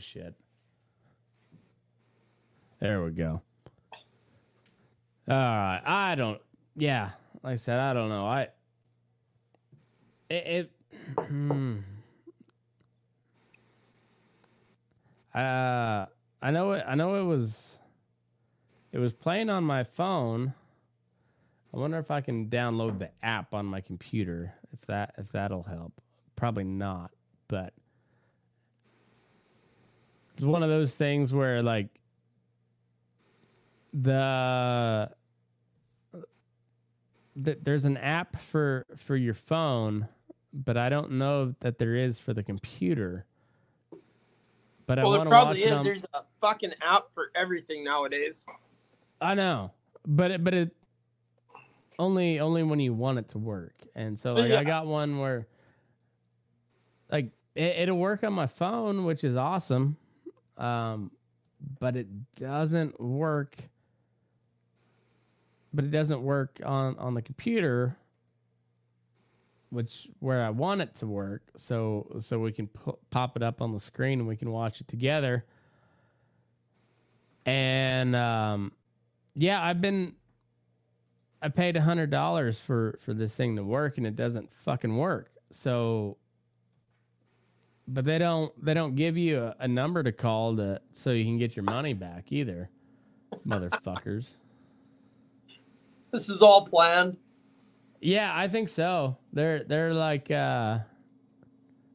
shit. There we go. All right. I don't. Yeah. Like I said, I don't know. I. It. it hmm. Uh, I know it. I know it was. It was playing on my phone. I wonder if I can download the app on my computer. If that if that'll help. Probably not, but one of those things where like the th- there's an app for for your phone, but I don't know that there is for the computer. But I Well, want it to probably is. on- There's a fucking app for everything nowadays. I know, but it, but it only only when you want it to work. And so like Yeah. I got one where like it, it'll work on my phone, which is awesome. Um, but it doesn't work. But it doesn't work on on the computer, which where I want it to work. So so we can pop it up on the screen and we can watch it together. And um, yeah, I've been I paid a hundred dollars for for this thing to work, and it doesn't fucking work. So, but they don't they don't give you a, a number to call to so you can get your money back either, motherfuckers. This is all planned. Yeah, I think so. They're they're like uh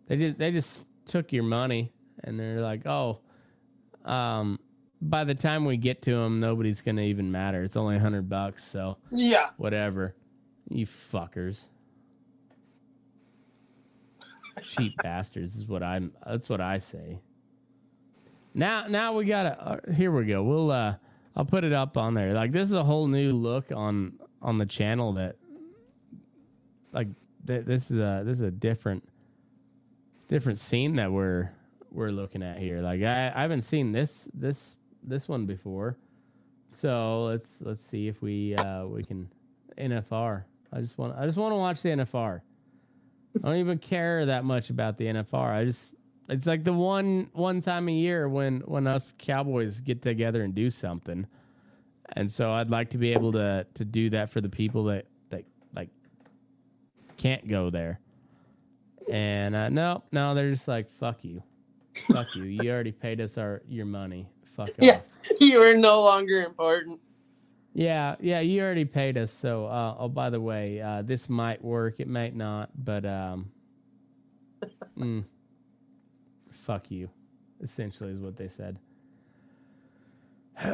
they just they just took your money and they're like, "Oh, um by the time we get to them, nobody's going to even matter. It's only a 100 bucks, so Yeah. whatever. You fuckers. Cheap bastards is what I'm that's what I say. Now now we got to uh, here we go. We'll uh I'll put it up on there. Like this is a whole new look on on the channel that like th- this is a this is a different different scene that we're we're looking at here. Like I, I haven't seen this this this one before. So let's let's see if we uh we can NFR. I just want I just want to watch the NFR. I don't even care that much about the NFR. I just it's like the one one time a year when when us cowboys get together and do something. And so I'd like to be able to to do that for the people that that like can't go there. And uh, no, no, they're just like fuck you, fuck you. You already paid us our your money. Fuck off. Yeah. You are no longer important. Yeah, yeah, you already paid us. So, uh, oh, by the way, uh, this might work. It might not, but um, mm, fuck you. Essentially, is what they said. Um,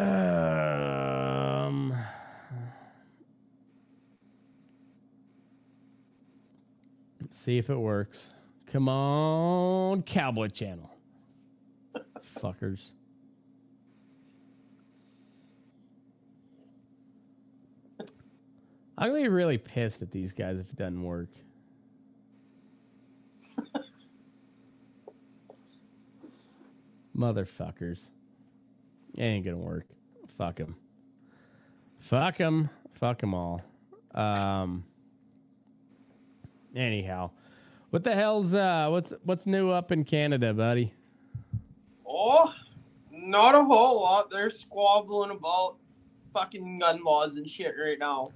let's see if it works. Come on, Cowboy Channel, fuckers. I'm gonna be really pissed at these guys if it doesn't work. Motherfuckers. It ain't gonna work. Fuck them. Fuck them. Fuck them all. Um. Anyhow, what the hell's uh what's what's new up in Canada, buddy? Oh, not a whole lot. They're squabbling about fucking gun laws and shit right now.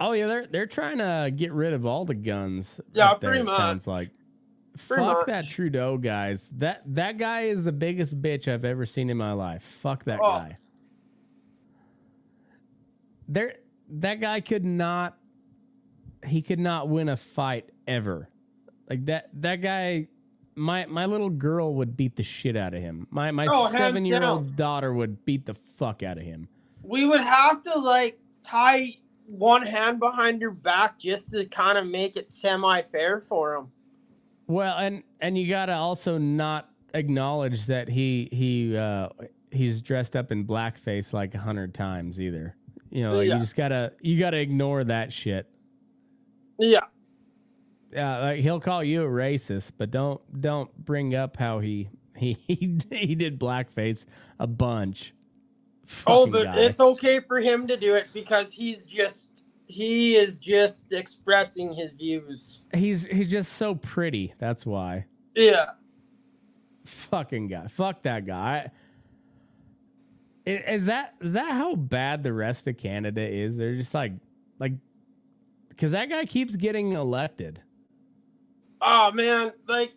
Oh yeah, they're they're trying to get rid of all the guns. Yeah, up there, pretty Sounds much. like. Pretty Fuck much. that Trudeau guys. That that guy is the biggest bitch I've ever seen in my life. Fuck that Oh. guy. There that guy could not he could not win a fight ever. Like that that guy my my little girl would beat the shit out of him. My my Oh, 7-year-old daughter would beat the fuck out of him. We would have to like tie one hand behind your back just to kind of make it semi fair for him. Well, and and you got to also not acknowledge that he he uh he's dressed up in blackface like a hundred times either. You know, like Yeah. you just gotta you gotta ignore that shit. Yeah. Yeah, like he'll call you a racist, but don't don't bring up how he he he, he did blackface a bunch. Oh, but guy. it's okay for him to do it because he's just he is just expressing his views. he's he's just so pretty. That's why. Yeah. fucking guy. Fuck that guy. Is that is that how bad the rest of Canada is? They're just like like because that guy keeps getting elected. Oh man, like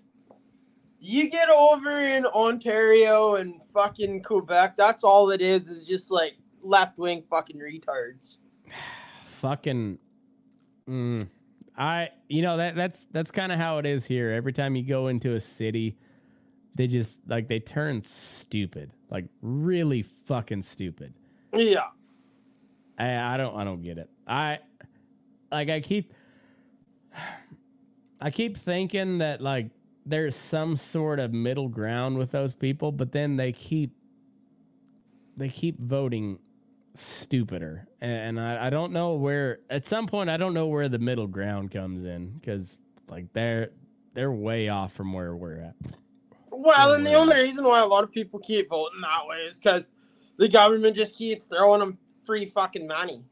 you get over in Ontario and fucking Quebec, that's all it is, is just like left wing fucking retards. fucking mm, I you know that that's that's kind of how it is here. Every time you go into a city, they just like they turn stupid. Like really fucking stupid. Yeah. I I don't I don't get it. I like I keep I keep thinking that like there's some sort of middle ground with those people, but then they keep they keep voting stupider, and I, I don't know where. At some point, I don't know where the middle ground comes in because like they're they're way off from where we're at. Well, and the only reason why a lot of people keep voting that way is because the government just keeps throwing them free fucking money.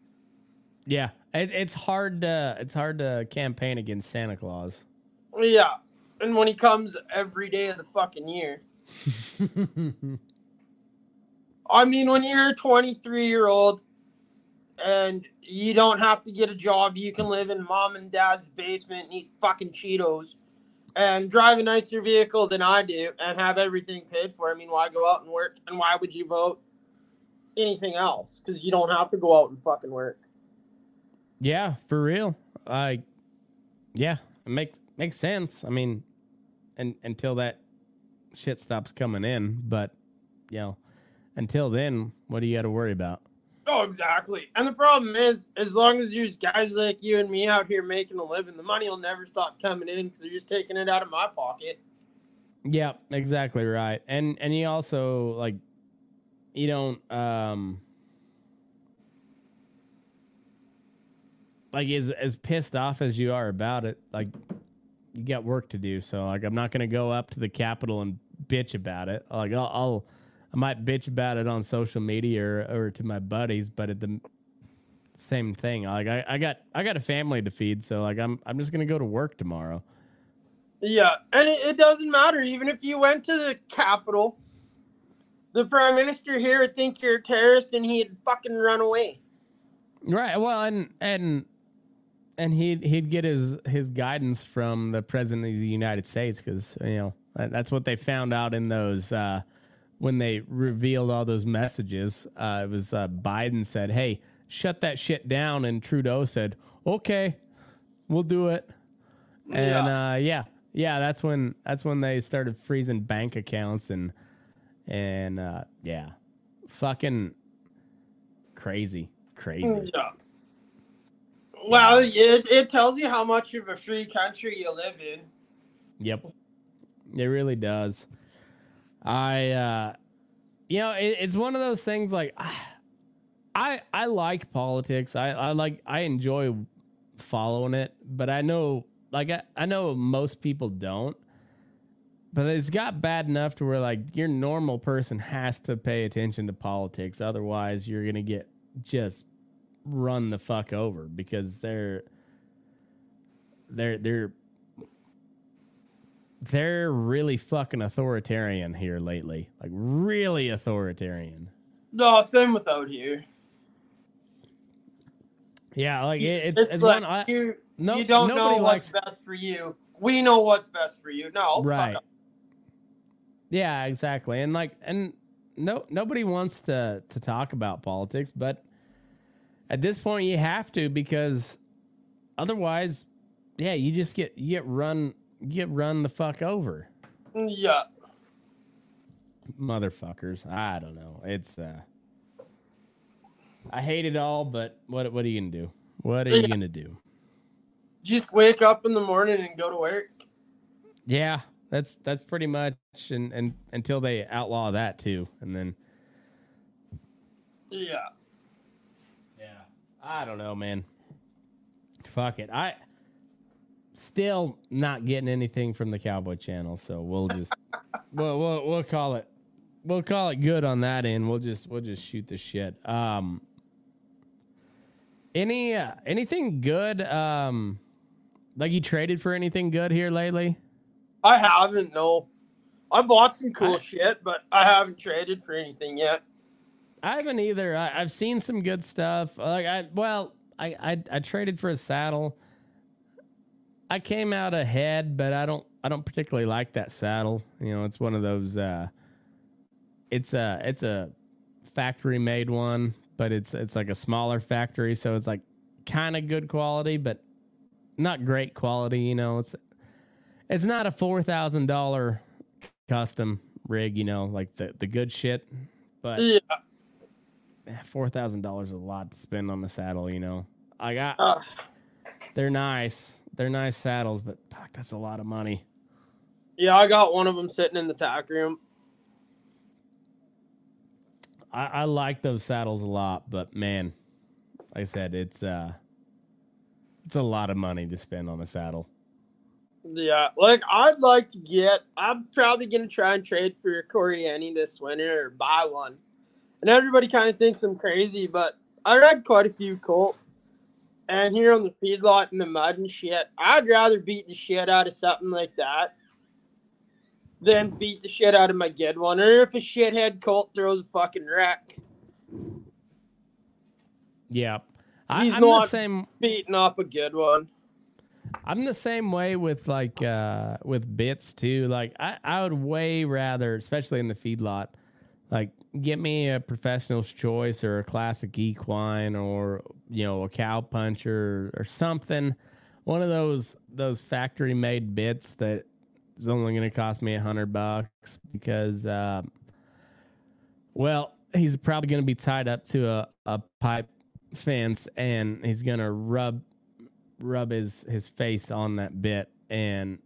Yeah, it, it's hard to it's hard to campaign against Santa Claus. Yeah, and when he comes every day of the fucking year. I mean, when you're a 23 year old and you don't have to get a job, you can live in mom and dad's basement and eat fucking Cheetos and drive a nicer vehicle than I do and have everything paid for. I mean, why go out and work? And why would you vote anything else? Because you don't have to go out and fucking work. Yeah, for real. I, yeah, it makes makes sense. I mean, and until that shit stops coming in, but you know until then, what do you got to worry about? Oh, exactly. And the problem is, as long as there's guys like you and me out here making a living, the money will never stop coming in because they're just taking it out of my pocket. Yeah, exactly right. And and you also like, you don't um. Like as as pissed off as you are about it, like you got work to do. So like I'm not gonna go up to the Capitol and bitch about it. Like I'll, I'll I might bitch about it on social media or, or to my buddies, but at the same thing, like I, I got I got a family to feed, so like I'm I'm just gonna go to work tomorrow. Yeah, and it, it doesn't matter even if you went to the Capitol. The prime minister here would think you're a terrorist, and he'd fucking run away. Right. Well, and and and he'd he'd get his his guidance from the president of the United States because you know that's what they found out in those. Uh, when they revealed all those messages, uh, it was uh, Biden said, "Hey, shut that shit down," and Trudeau said, "Okay, we'll do it." And yeah. Uh, yeah, yeah, that's when that's when they started freezing bank accounts and and uh, yeah, fucking crazy, crazy. Yeah. Well, it, it tells you how much of a free country you live in. Yep, it really does. I, uh, you know, it, it's one of those things like I, I like politics. I, I like, I enjoy following it, but I know, like, I, I know most people don't. But it's got bad enough to where like your normal person has to pay attention to politics, otherwise you're gonna get just run the fuck over because they're they're they're they're really fucking authoritarian here lately. Like really authoritarian. No, same with out here. Yeah, like it, it's, it's, it's like one, you, no, you don't know what's likes... best for you. We know what's best for you. No, right. Yeah, exactly. And like, and no, nobody wants to to talk about politics, but at this point, you have to because otherwise, yeah, you just get you get run get run the fuck over. Yeah. Motherfuckers. I don't know. It's uh I hate it all, but what what are you gonna do? What are yeah. you gonna do? Just wake up in the morning and go to work. Yeah, that's that's pretty much and and until they outlaw that too, and then Yeah. I don't know, man. Fuck it. I still not getting anything from the Cowboy Channel, so we'll just we'll, we'll we'll call it we'll call it good on that end. We'll just we'll just shoot the shit. Um, any uh, anything good? Um, like you traded for anything good here lately? I haven't. No, I bought some cool I- shit, but I haven't traded for anything yet. I haven't either. I, I've seen some good stuff. Like I, well, I, I, I traded for a saddle. I came out ahead, but I don't, I don't particularly like that saddle. You know, it's one of those. uh It's a, it's a factory made one, but it's, it's like a smaller factory, so it's like kind of good quality, but not great quality. You know, it's, it's not a four thousand dollar custom rig. You know, like the the good shit, but Yeah. Four thousand dollars is a lot to spend on the saddle. You know, I got Uh, they're nice, they're nice saddles, but fuck, that's a lot of money. yeah, I got one of them sitting in the tack room. I, I like those saddles a lot, but man, like I said, it's uh, it's a lot of money to spend on a saddle. Yeah, like I'd like to get. I'm probably gonna try and trade for a Corriente this winter or buy one. And everybody kind of thinks I'm crazy, but I read quite a few Colts. And here on the feedlot in the mud and shit, I'd rather beat the shit out of something like that than beat the shit out of my good one. Or if a shithead Colt throws a fucking wreck, Yeah, I, He's I'm the same. beating up a good one. I'm the same way with like uh with bits too. Like I, I would way rather, especially in the feedlot, like get me a professional's choice or a classic equine or you know a cow puncher or something. One of those those factory made bits that is only going to cost me a hundred bucks because, uh, well, he's probably going to be tied up to a, a pipe fence and he's going to rub rub his his face on that bit and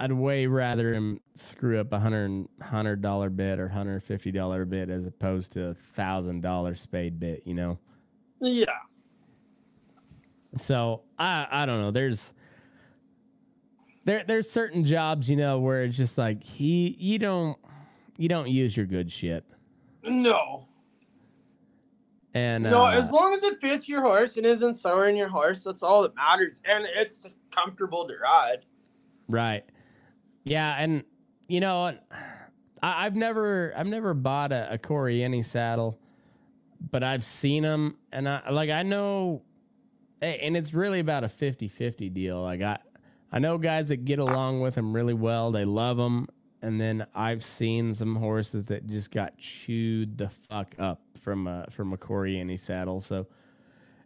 I'd way rather him screw up a hundred hundred dollar bit or hundred fifty dollar bit as opposed to a thousand dollar spade bit, you know. Yeah. So I I don't know. There's there there's certain jobs, you know, where it's just like he you don't you don't use your good shit. No. And No, uh, as long as it fits your horse and isn't souring your horse, that's all that matters. And it's comfortable to ride. Right. Yeah, and you know, I, I've never, I've never bought a, a Corriente saddle, but I've seen them, and I like, I know, and it's really about a 50-50 deal. Like I, I know guys that get along with them really well. They love them, and then I've seen some horses that just got chewed the fuck up from a from a Corriente saddle. So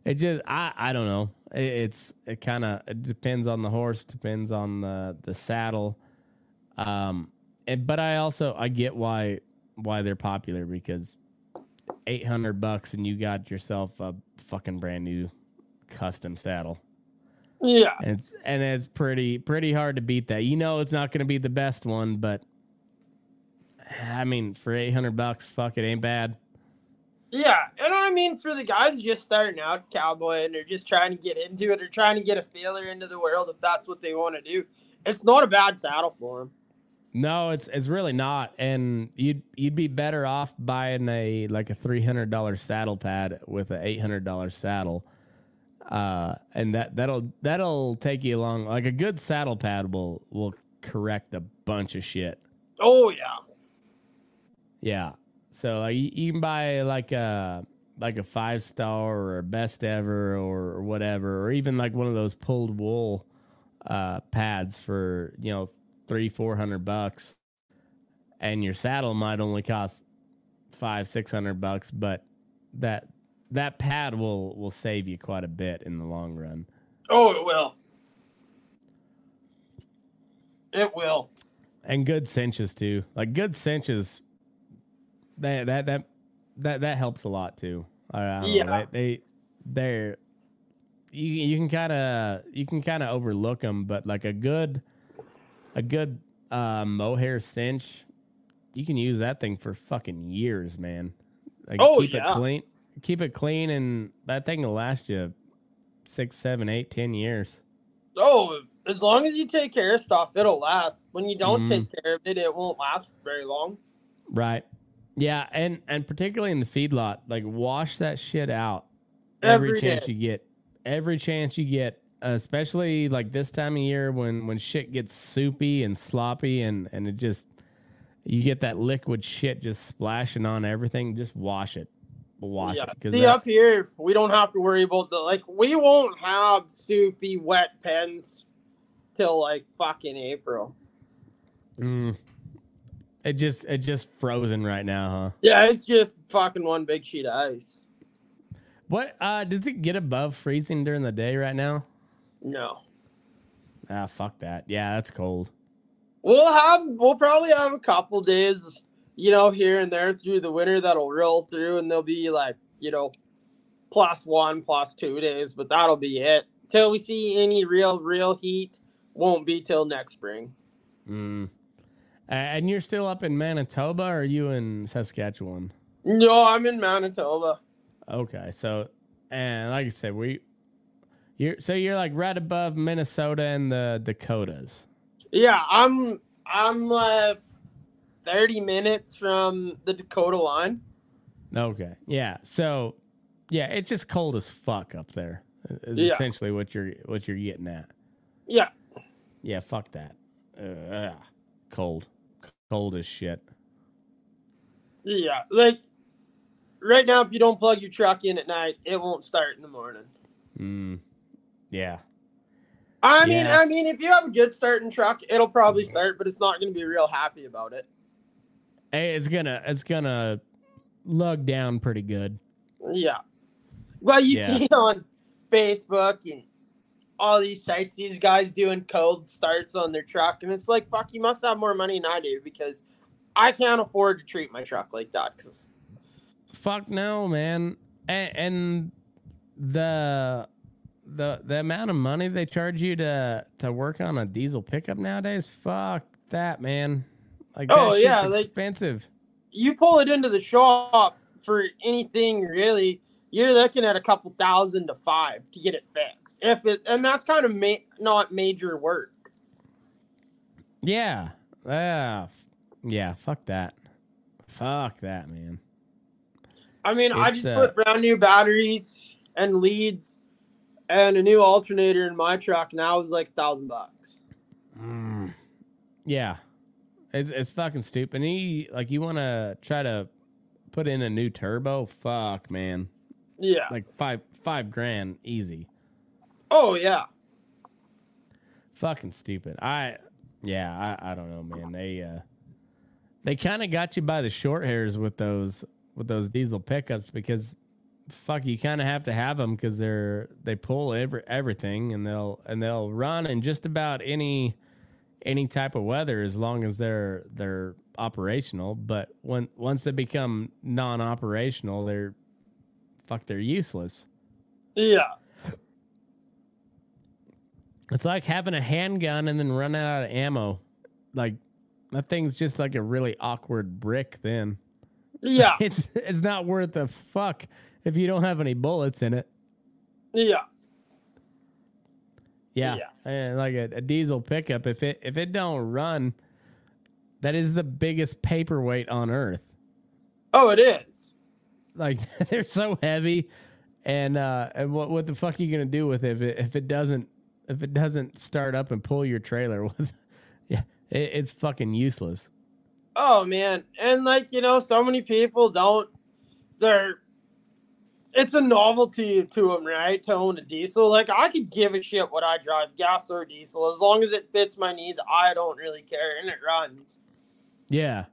it just I I don't know. It, it's it kind of it depends on the horse, depends on the the saddle. Um, and but I also I get why why they're popular because eight hundred bucks and you got yourself a fucking brand new custom saddle. Yeah. And it's and it's pretty pretty hard to beat that. You know it's not going to be the best one, but I mean for eight hundred bucks, fuck it ain't bad. Yeah. And I mean, for the guys just starting out cowboy and they're just trying to get into it or trying to get a feeler into the world, if that's what they want to do, it's not a bad saddle for them. No, it's it's really not, and you'd you'd be better off buying a like a three hundred dollar saddle pad with an eight hundred dollar saddle, uh, and that that'll that'll take you along. Like a good saddle pad will will correct a bunch of shit. Oh, yeah. Yeah, so like you, you can buy like a like a five star or best ever or whatever, or even like one of those pulled wool uh, pads for you know three four hundred bucks, and your saddle might only cost five six hundred bucks, but that that pad will will save you quite a bit in the long run. Oh, it will. It will. and good cinches too. Like good cinches, that that that that that helps a lot too. I, I don't Yeah. know, they, they they're you you can kind of you can kind of overlook them, but like a good a good uh, mohair cinch, you can use that thing for fucking years, man. Like Oh, keep yeah. it clean, keep it clean, and that thing will last you six, seven, eight, ten years. Oh, as long as you take care of stuff, it'll last. When you don't Mhm. take care of it, it won't last very long. Right. Yeah, and and particularly in the feedlot, like wash that shit out every, Every chance day. you get. Every chance you get, especially like this time of year when when shit gets soupy and sloppy and and it just you get that liquid shit just splashing on everything. Just wash it, wash yeah. it. See, that- up here, we don't have to worry about the like. We won't have soupy wet pens till like fucking April. Mm. it just it just frozen right now, huh? Yeah, it's just fucking one big sheet of ice. What uh does it get above freezing during the day right now? No, Ah, fuck that. Yeah, that's cold. we'll have we'll probably have a couple days, you know, here and there through the winter that'll roll through, and they'll be like, you know, plus one, plus two days, but that'll be it. Till we see any real, real heat, won't be till next spring. Mm. And you're still up in Manitoba or are you in Saskatchewan? No, I'm in Manitoba. Okay, so and like I said, we you're so you're like right above Minnesota and the Dakotas. Yeah, I'm I'm like 30 minutes from the Dakota line. Okay. Yeah. So yeah, it's just cold as fuck up there. Is Yeah. essentially what you're what you're getting at. Yeah. Yeah, fuck that. Uh, cold. Cold as shit. Yeah. Like right now if you don't plug your truck in at night, it won't start in the morning. Mm. Yeah. I mean, Yeah. I mean if you have a good starting truck, it'll probably mm-hmm. start, but it's not going to be real happy about it. Hey, It's gonna it's gonna lug down pretty good. Yeah. Well, you Yeah. see on Facebook and all these sites, these guys doing cold starts on their truck, and it's like, fuck, you must have more money than I do because I can't afford to treat my truck like that. Cause... Fuck no, man. And, and the the the amount of money they charge you to to work on a diesel pickup nowadays, fuck that, man. Like Oh, yeah, like- expensive. you pull it into the shop for anything really, you're looking at a couple thousand to five to get it fixed. If it, and that's kind of ma- not major work. Yeah. Yeah. Yeah, fuck that. Fuck that, man. I mean, I just uh, put brand new batteries and leads and a new alternator in my truck, now is like a thousand bucks. Mm. Yeah. It's it's fucking stupid. And he like you want to try to put in a new turbo? Fuck, man. Yeah. Like 5 5 grand easy. Oh yeah. Fucking stupid. I yeah, I I don't know, man. They uh they kind of got you by the short hairs with those with those diesel pickups because fuck you kind of have to have them because they're they pull every everything and they'll and they'll run in just about any any type of weather as long as they're they're operational but when once they become non-operational they're fuck they're useless Yeah. It's like having a handgun and then running out of ammo. Like that thing's just like a really awkward brick then. Yeah. It's it's not worth a fuck if you don't have any bullets in it. Yeah. Yeah. Yeah. And like a, a diesel pickup, if it if it don't run, that is the biggest paperweight on earth. Oh, it is. Like they're so heavy and uh and what what the fuck are you gonna do with it if it if it doesn't if it doesn't start up and pull your trailer with yeah, it, it's fucking useless. Oh man, and like you know, so many people don't. They're. It's a novelty to them, right? To own a diesel. Like I could give a shit what I drive, gas or diesel, as long as it fits my needs. I don't really care, and it runs. Yeah.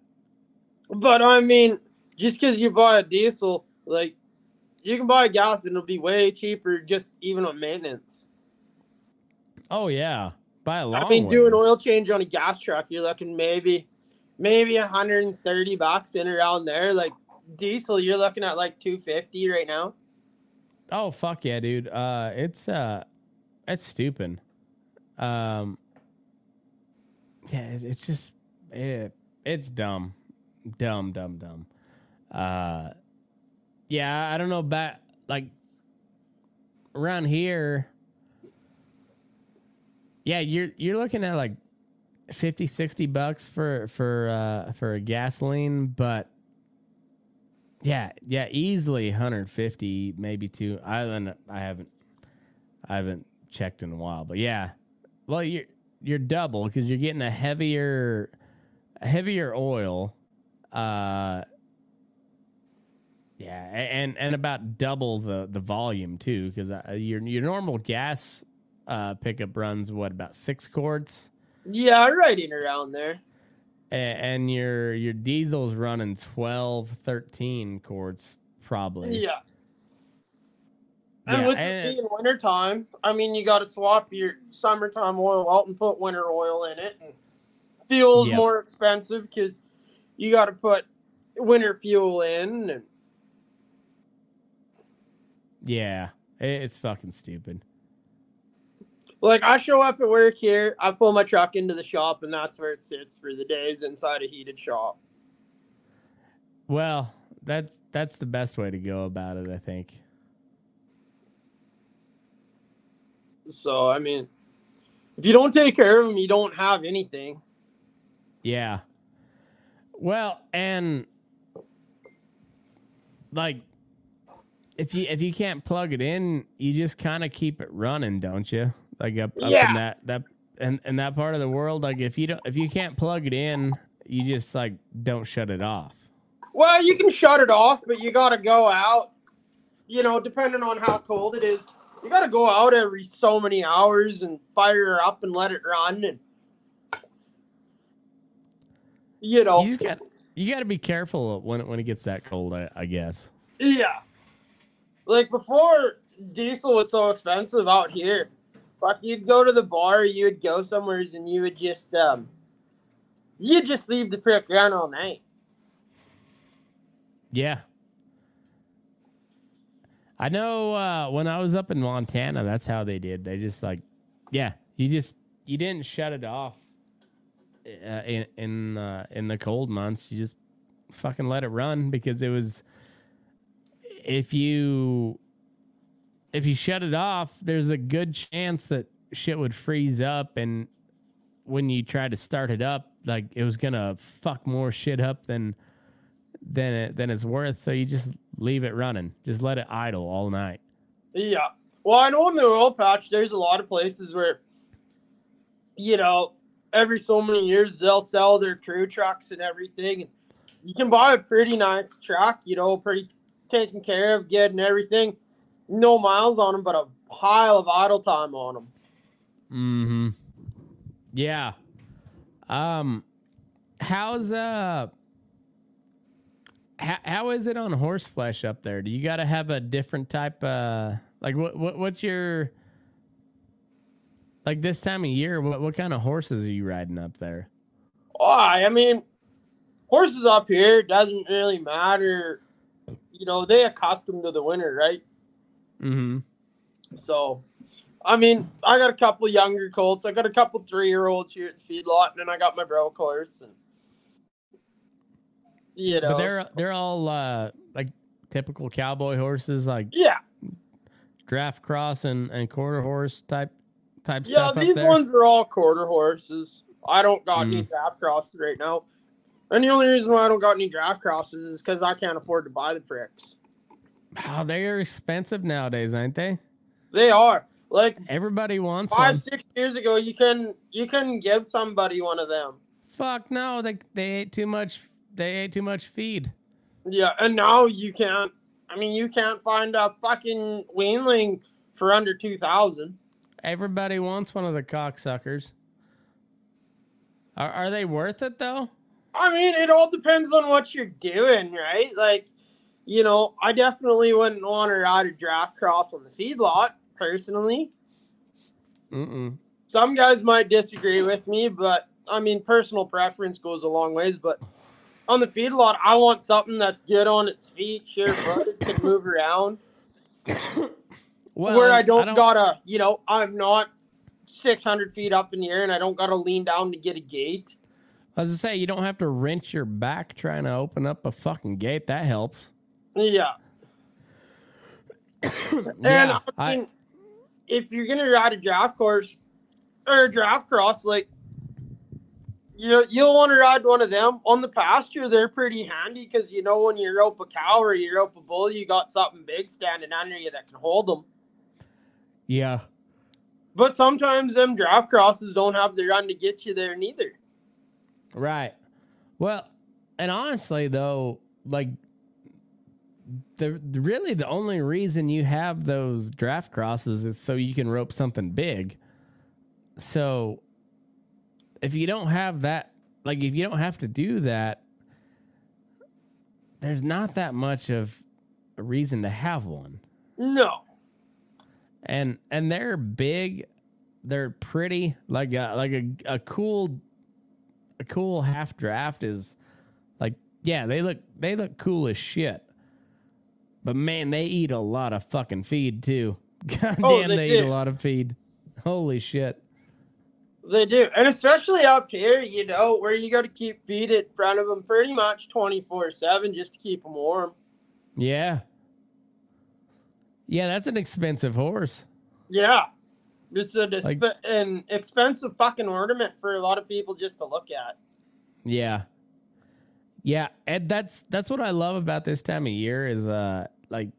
But I mean, just because you buy a diesel, like you can buy a gas and it'll be way cheaper, just even on maintenance. Oh yeah. By a long I mean, do an oil change on a gas truck, you're looking maybe, maybe 130 bucks in around there. Like diesel, you're looking at like 250 right now. Oh fuck yeah, dude. Uh it's uh it's stupid. Um Yeah, it, it's just it, it's dumb. Dumb, dumb, dumb. Uh yeah, I don't know about like around here. Yeah, you're you're looking at like 50 60 bucks for for uh for a gasoline, but yeah, yeah, easily 150, maybe two. I don't, I haven't, I haven't checked in a while, but yeah. Well, you're you're double because you're getting a heavier, heavier oil. Uh, yeah, and and about double the the volume too, because uh, your your normal gas uh, pickup runs what about six quarts, Yeah, right in around there. And your your diesel's running 12, 13 quarts probably. Yeah. And Yeah, with and- it being wintertime, I mean, you got to swap your summertime oil out and put winter oil in it. And fuel's Yep. more expensive because you got to put winter fuel in. And Yeah, it's fucking stupid. Like, I show up at work here, I pull my truck into the shop, and that's where it sits for the days inside a heated shop. Well, that's that's the best way to go about it, I think. So, I mean, if you don't take care of them, you don't have anything. Yeah. Well, and like if you if you can't plug it in, you just kind of keep it running, don't you? Like up, up Yeah. in that that and in that part of the world, like if you don't if you can't plug it in, you just like don't shut it off. Well, you can shut it off, but you got to go out. You know, depending on how cold it is, you got to go out every so many hours and fire it up and let it run. And you know, You got you got to be careful when it when it gets that cold, I, I guess. yeah. Like before, diesel was so expensive out here. Fuck, you'd go to the bar, you would go somewheres, and you would just um, you'd just leave the prick run all night. Yeah. I know uh, when I was up in Montana, that's how they did. They just like, yeah, you just you didn't shut it off uh, in in uh, in the cold months. You just fucking let it run because it was if you if you shut it off, there's a good chance that shit would freeze up and when you try to start it up, like it was gonna fuck more shit up than than it than it's worth. So you just leave it running. Just let it idle all night. Yeah. Well, I know in the oil patch, there's a lot of places where, you know, every so many years they'll sell their crew trucks and everything. And you can buy a pretty nice truck, you know, pretty taken care of, and everything. No miles on them, but a pile of idle time on them. Mm-hmm. Yeah. Um how's uh how, how is it on horse flesh up there? Do you got to have a different type uh like what what what's your like this time of year what what kind of horses are you riding up there? Oh, I mean, horses up here doesn't really matter. You know, they accustomed to the winter, right? Mhm. So, I mean, I got a couple younger colts. I got a couple three year olds here at the feedlot, and then I got my broke horse. And you know, But they're they're all uh like typical cowboy horses like yeah, draft cross and, and quarter horse type type yeah. stuff up These ones are all quarter horses. I don't got any Mm. draft crosses right now, and the only reason why I don't got any draft crosses is because I can't afford to buy the pricks. Oh, they are expensive nowadays, aren't they? They are like Everybody wants five, one. six years ago. You can you can give somebody one of them. Fuck no, they they ate too much. They ate too much feed. Yeah, and now you can't. I mean, you can't find a fucking weanling for under two thousand. Everybody wants one of the cocksuckers. Are are they worth it though? I mean, it all depends on what you're doing, right? Like, you know, I definitely wouldn't want to ride a draft cross on the feedlot personally. Mm-mm. Some guys might disagree with me, but I mean, personal preference goes a long ways. But on the feedlot, I want something that's good on its feet, sure footed, can move around. Well, where I don't, gotta, you know, I'm not 600 feet up in the air and I don't gotta lean down to get a gate. As I say you don't have to wrench your back trying to open up a fucking gate. That helps. Yeah. And yeah, I mean, if you're gonna ride a draft course or a draft cross, like you you'll want to ride one of them on the pasture. They're pretty handy because you know when you rope a cow or you rope a bull, you got something big standing under you that can hold them. yeah. But sometimes them draft crosses don't have the run to get you there neither. Right. Well, and honestly though, like the, really the only reason you have those draft crosses is so you can rope something big. So if you don't have that like if you don't have to do that there's not that much of a reason to have one. No. And and they're big, they're pretty. Like a, like a, a cool a cool half draft is like yeah, they look they look cool as shit. But man, they eat a lot of fucking feed too. God Oh, damn, they they eat a lot of feed. Holy shit. They do. And especially up here, you know, where you got to keep feed in front of them pretty much 24 7 just to keep them warm. Yeah. Yeah, that's an expensive horse. Yeah. It's a disp- Like- an expensive fucking ornament for a lot of people just to look at. Yeah. Yeah, and that's that's what I love about this time of year is uh like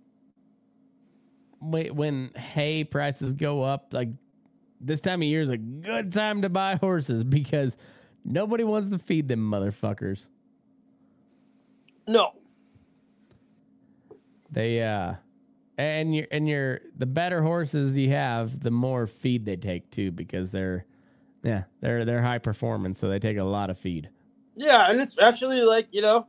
when when hay prices go up, like this time of year is a good time to buy horses because nobody wants to feed them motherfuckers. No. They uh and your and your the better horses you have, the more feed they take too because they're yeah, they're they're high performance, so they take a lot of feed. Yeah, and especially like, you know,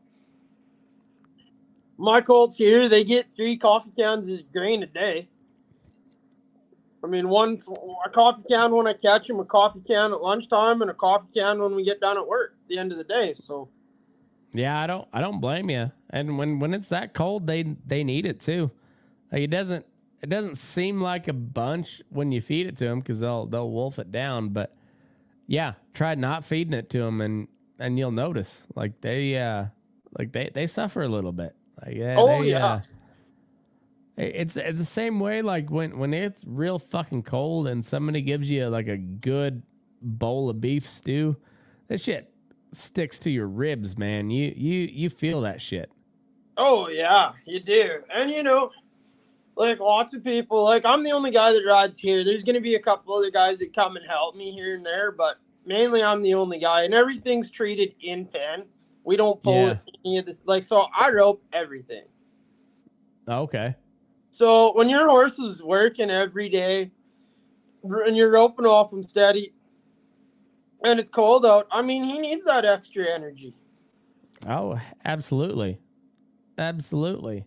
my colts here, they get three coffee cans of grain a day. I mean, one a coffee can when I catch them, a coffee can at lunchtime, and a coffee can when we get done at work at the end of the day. So, Yeah, I don't I don't blame you. And when when it's that cold, they they need it too. Like it doesn't it doesn't seem like a bunch when you feed it to them because they'll they'll wolf it down. But yeah, try not feeding it to them and and you'll notice like they uh like they they suffer a little bit. Like they, Oh, they, yeah. uh, it's it's the same way like when when it's real fucking cold and somebody gives you like a good bowl of beef stew, that shit sticks to your ribs, man. You you you feel that shit. oh yeah, you do. And you know, like lots of people, like I'm the only guy that rides here. There's gonna be a couple other guys that come and help me here and there, but mainly I'm the only guy, and everything's treated in pen. We don't pull Yeah. any of this. Like, so I rope everything. Okay. So when your horse is working every day and you're roping off him steady and it's cold out, I mean, he needs that extra energy. Oh, absolutely, absolutely.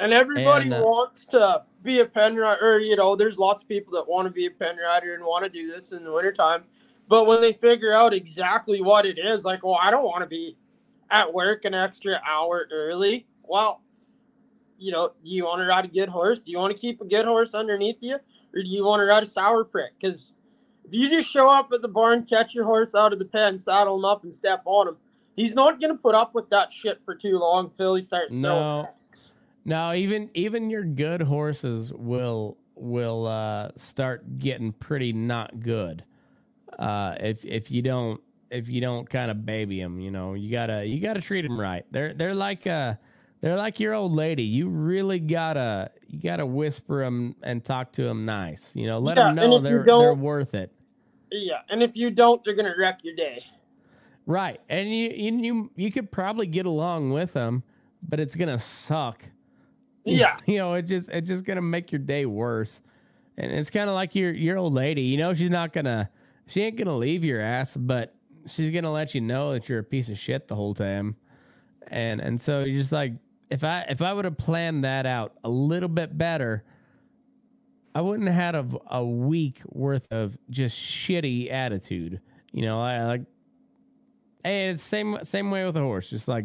And everybody And, uh, wants to be a pen rider, or, you know, there's lots of people that want to be a pen rider and want to do this in the wintertime. But when they figure out exactly what it is, like, well, I don't want to be at work an extra hour early. Well, you know, do you want to ride a good horse? Do you want to keep a good horse underneath you? Or do you want to ride a sour prick? Because if you just show up at the barn, catch your horse out of the pen, saddle him up, and step on him, he's not going to put up with that shit for too long until he starts No. No, even even your good horses will will uh, start getting pretty not good uh, if if you don't if you don't kind of baby them. You know, you gotta you gotta treat them right. They're they're like uh they're like your old lady. You really gotta you gotta whisper them and talk to them nice. You know, let Yeah, them know they're they're worth it. Yeah, and if you don't, they're gonna wreck your day. Right, and you you you, you could probably get along with them, but it's gonna suck. Yeah, you know, it just it's just gonna make your day worse. And it's kind of like your your old lady. You know, she's not gonna she ain't gonna leave your ass, but she's gonna let you know that you're a piece of shit the whole time. And and so you're just like if I if I would have planned that out a little bit better, I wouldn't have had a, a week worth of just shitty attitude. You know, I like Hey, it's same same way with a horse. Just like,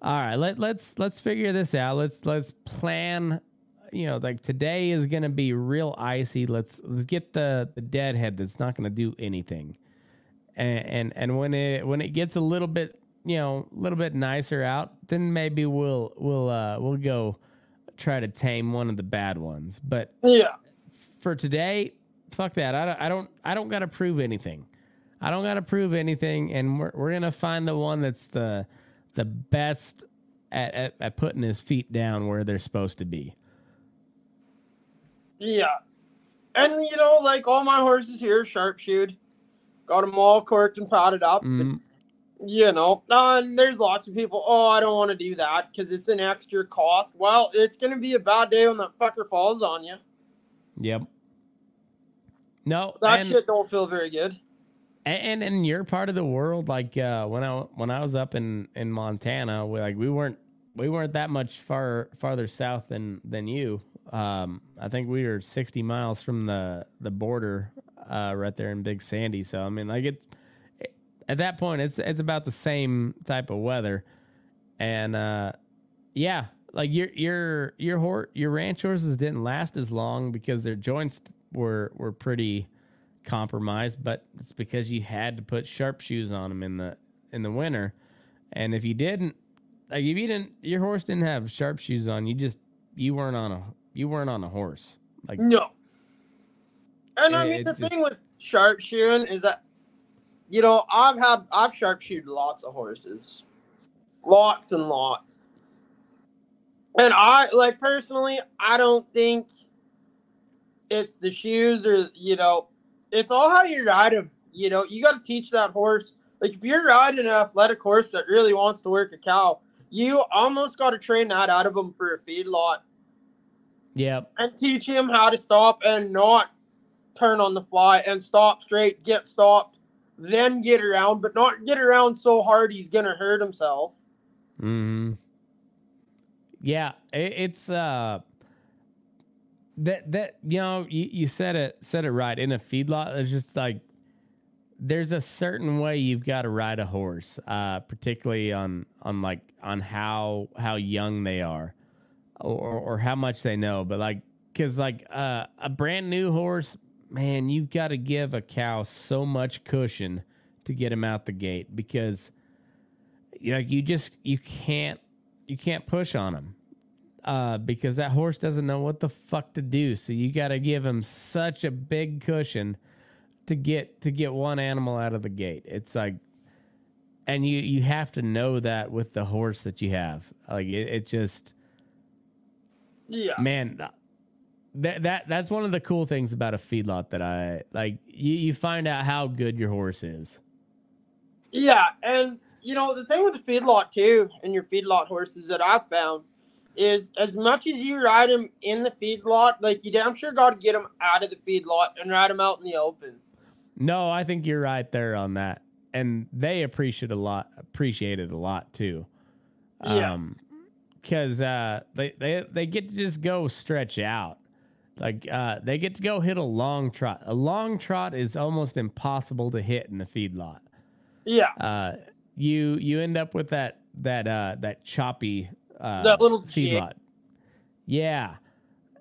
all right, let let's let's figure this out. Let's let's plan. You know, like today is gonna be real icy. Let's let's get the the deadhead that's not gonna do anything. And and and when it when it gets a little bit you know a little bit nicer out, then maybe we'll we'll uh we'll go try to tame one of the bad ones. But yeah, for today, fuck that. I don't I don't I don't gotta prove anything. I don't gotta prove anything, and we're we're gonna find the one that's the the best at, at, at putting his feet down where they're supposed to be. yeah. And you know, like all my horses here, are sharpshoed. Got them all corked and potted up. Mm, You know, uh, and there's lots of people. Oh, I don't want to do that because it's an extra cost. Well, it's gonna be a bad day when that fucker falls on you. Yep. No, That and, shit don't feel very good. and in your part of the world, like uh, when I when I was up in in Montana, we like we weren't we weren't that much far farther south than than you. Um, I think we were sixty miles from the the border, uh, right there in Big Sandy. So I mean, like it's at that point, it's it's about the same type of weather, and uh, yeah, like your your your hor- your ranch horses didn't last as long because their joints were were pretty compromised, but it's because you had to put sharp shoes on them in the in the winter, and if you didn't, like if you didn't, your horse didn't have sharp shoes on, you just you weren't on a you weren't on a horse. Like No. And I mean, the just- thing with sharpshooting is that, you know, I've had I've sharpshooted lots of horses, lots and lots. And I like personally, I don't think it's the shoes or you know, it's all how you ride them. You know, you got to teach that horse. Like if you're riding an athletic horse that really wants to work a cow, you almost got to train that out of them for a feedlot yeah, and teach him how to stop and not turn on the fly and stop straight, get stopped, then get around, but not get around so hard he's gonna hurt himself. hmm Yeah, it, it's uh that that you know you, you said it said it right in a feedlot. It's just like there's a certain way you've got to ride a horse, uh, particularly on on like on how how young they are, or or how much they know. But like, cause like uh, a brand new horse, man, you've got to give a cow so much cushion to get him out the gate because you know you just you can't you can't push on him uh, because that horse doesn't know what the fuck to do. So you got to give him such a big cushion to get to get one animal out of the gate. It's like, and you you have to know that with the horse that you have. Like it, it just Yeah. man. That, that that's one of the cool things about a feedlot that I like. You, you find out how good your horse is. Yeah, and you know the thing with the feedlot too, and your feedlot horses that I've found is as much as you ride them in the feedlot, like you damn sure got to get them out of the feedlot and ride them out in the open. No, I think you're right there on that, and they appreciate a lot. Appreciate it a lot too. Yeah. Um, because uh, they they they get to just go stretch out, like uh, they get to go hit a long trot. A long trot is almost impossible to hit in the feedlot. Yeah, Uh, you you end up with that that uh that choppy uh That little jig. feedlot. Yeah,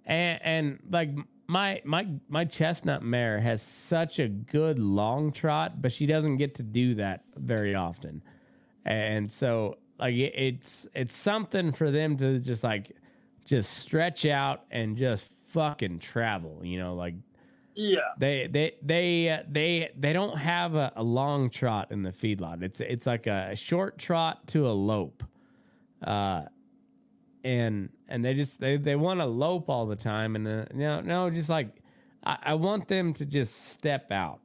and and like my my my chestnut mare has such a good long trot, but she doesn't get to do that very often, and so like it, it's it's something for them to just like just stretch out and just fucking travel, you know, like yeah, they they they uh, they they don't have a, a long trot in the feedlot. It's it's like a, short trot to a lope, uh, and and they just they they want to lope all the time. And uh, no no, just like I, I want them to just step out,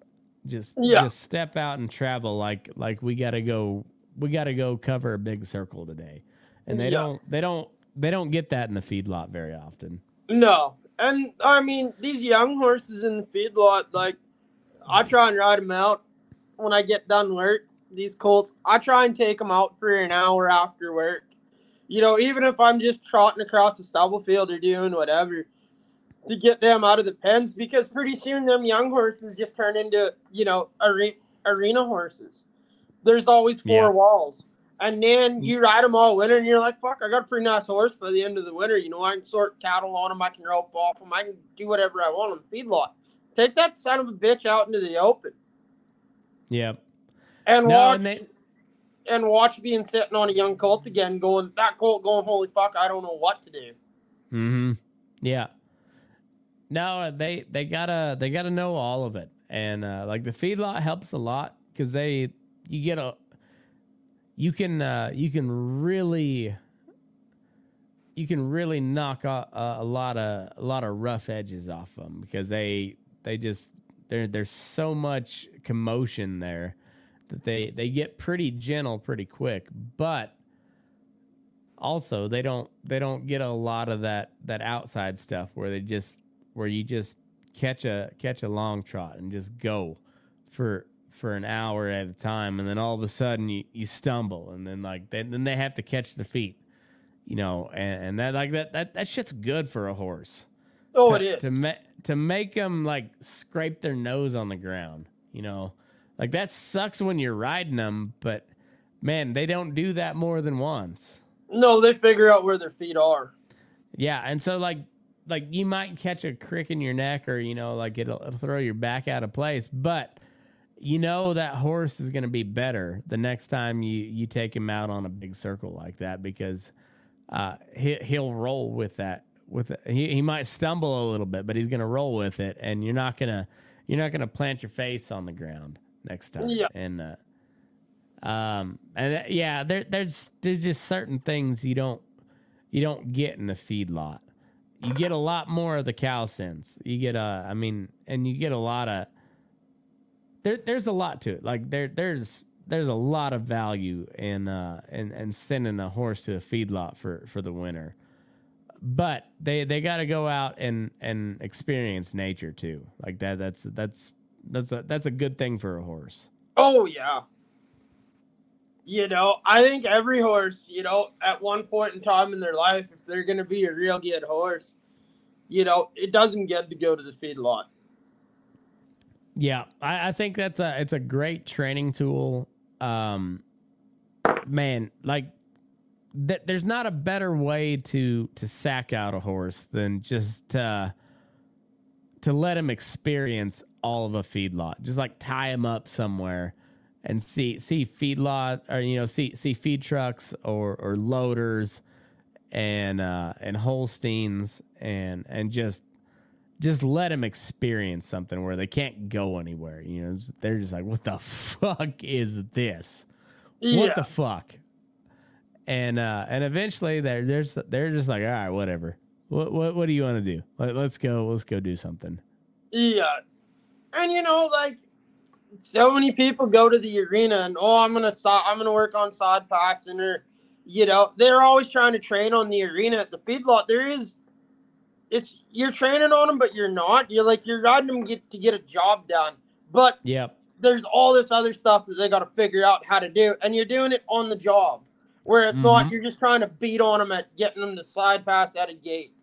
just Yeah. just step out and travel like like we gotta go we gotta go cover a big circle today, and they Yeah. don't they don't they don't get that in the feedlot very often. no, and I mean these young horses in the feedlot, like I try and ride them out when I get done work. These colts, I try and take them out for an hour after work. You know, even if I'm just trotting across the stubble field or doing whatever to get them out of the pens, because pretty soon them young horses just turn into you know are- arena horses. There's always four Yeah. walls, and then you ride them all winter, and you're like, "Fuck, I got a pretty nice horse by the end of the winter." You know, I can sort cattle on them, I can rope off them, I can do whatever I want on the feedlot. Take that son of a bitch out into the open Yeah. and No, watch and they- and watch being sitting on a young colt again, going that colt going, holy fuck, I don't know what to do. Mm-hmm. Yeah. No, they they gotta they gotta know all of it, and uh, like the feedlot helps a lot because they you get a you can uh, you can really you can really knock a, a, lot of a lot of rough edges off them because they they just there there's so much commotion there that they they get pretty gentle pretty quick, but also they don't they don't get a lot of that that outside stuff where they just where you just catch a catch a long trot and just go for for an hour at a time and then all of a sudden you, you stumble and then like they, then they have to catch the feet you know and, and that like that, that that shit's good for a horse Oh, to, it is. to ma- to make them like scrape their nose on the ground. You know, like that sucks when you're riding them, but man, they don't do that more than once. No, they figure out where their feet are. Yeah, and so like like you might catch a crick in your neck, or you know, like it'll, it'll throw your back out of place, but you know that horse is going to be better the next time you you take him out on a big circle like that because uh, he he'll roll with that with it. he he might stumble a little bit, but he's going to roll with it, and you're not gonna you're not gonna plant your face on the ground next time. Yeah. And uh, um and uh, yeah, there there's there's just certain things you don't you don't get in the feedlot. You get a lot more of the cow sense. You get a, I mean, and you get a lot of. There, there's a lot to it. Like there, there's there's a lot of value in uh in, in sending a horse to a feedlot for for the winter. But they they got to go out and and experience nature too. Like that that's that's that's a that's a good thing for a horse. Oh yeah. You know, I think every horse, you know, at one point in time in their life, if they're going to be a real good horse, you know, it doesn't get to go to the feedlot. Yeah, I, I think that's a it's a great training tool. Um, man, like th- there's not a better way to to sack out a horse than just uh, to let him experience all of a feedlot. Just like tie him up somewhere and see see feedlot or you know see see feed trucks or or loaders and uh and Holsteins and and just just let them experience something where they can't go anywhere. You know, they're just like, "What the fuck is this? Yeah. What the fuck?" And uh, and eventually they're they're just, they're just like, "All right, whatever. What what what do you want to do? Let, let's go. Let's go do something." Yeah. And you know, like so many people go to the arena and oh I'm gonna stop I'm gonna work on side passing or you know, they're always trying to train on the arena at the feedlot. There is it's you're training on them, but you're not. You're like you're riding them get to get a job done. But Yep. there's all this other stuff that they got to figure out how to do, and you're doing it on the job. Where it's not, Mhm. you're just trying to beat on them at getting them to side pass at a gate.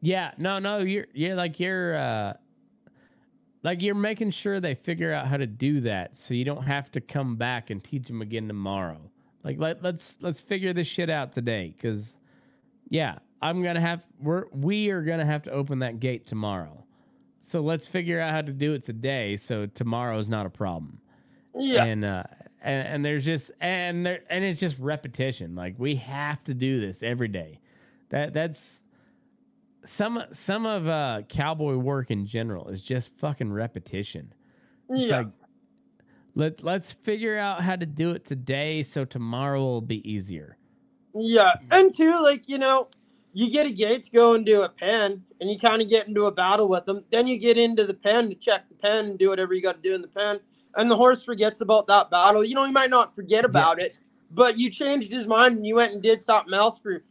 Yeah, no, no, you're you're like you're uh like you're making sure they figure out how to do that so you don't have to come back and teach them again tomorrow. Like let let's let's figure this shit out today cuz yeah, I'm to have we're we are to have to open that gate tomorrow. So let's figure out how to do it today so tomorrow is not a problem. Yeah, and uh and, and there's just and there and it's just repetition. Like we have to do this every day. That that's some some of uh cowboy work in general is just fucking repetition. It's yeah, like let let's figure out how to do it today so tomorrow will be easier. Yeah. And two, like you know, you get a gate to go do a pen, and you kind of get into a battle with them. Then you get into the pen to check the pen and do whatever you got to do in the pen, and the horse forgets about that battle. You know, he might not forget about it, but you changed his mind and you went and did something else for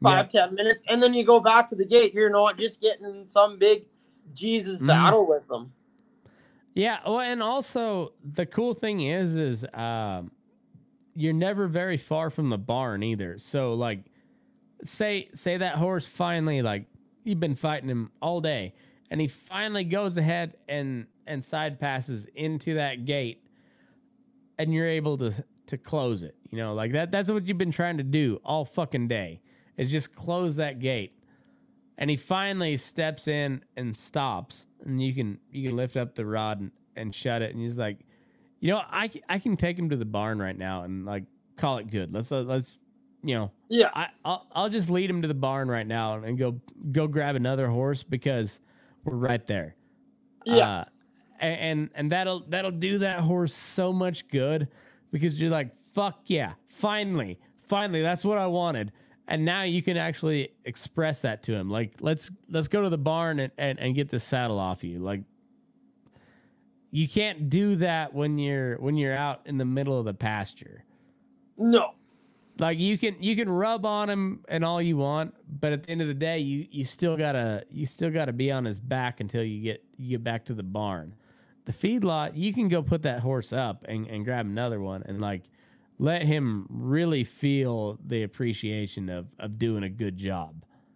five ten minutes, and then you go back to the gate. You're not just getting some big Jesus Mhm. battle with them. Yeah, well, and also the cool thing is, is um, you're never very far from the barn either. So, like, say say that horse finally, like, you've been fighting him all day, and he finally goes ahead and and side passes into that gate, and you're able to to close it. You know, like that. That's what you've been trying to do all fucking day. Is just close that gate and he finally steps in and stops and you can you can lift up the rod and, and shut it and he's like you know I, I can take him to the barn right now and like call it good let's uh, let's you know Yeah, I I'll, I'll just lead him to the barn right now and go go grab another horse because we're right there. Yeah, uh, and and that'll that'll do that horse so much good because you're like fuck yeah finally finally that's what i wanted. And now you can actually express that to him. Like let's let's go to the barn and and, and get this saddle off you. Like you can't do that when you're when you're out in the middle of the pasture. No. Like you can you can rub on him and all you want, but at the end of the day, you you still gotta you still gotta be on his back until you get you get back to the barn. The feedlot, you can go put that horse up and, and grab another one and like let him really feel the appreciation of of doing a good job.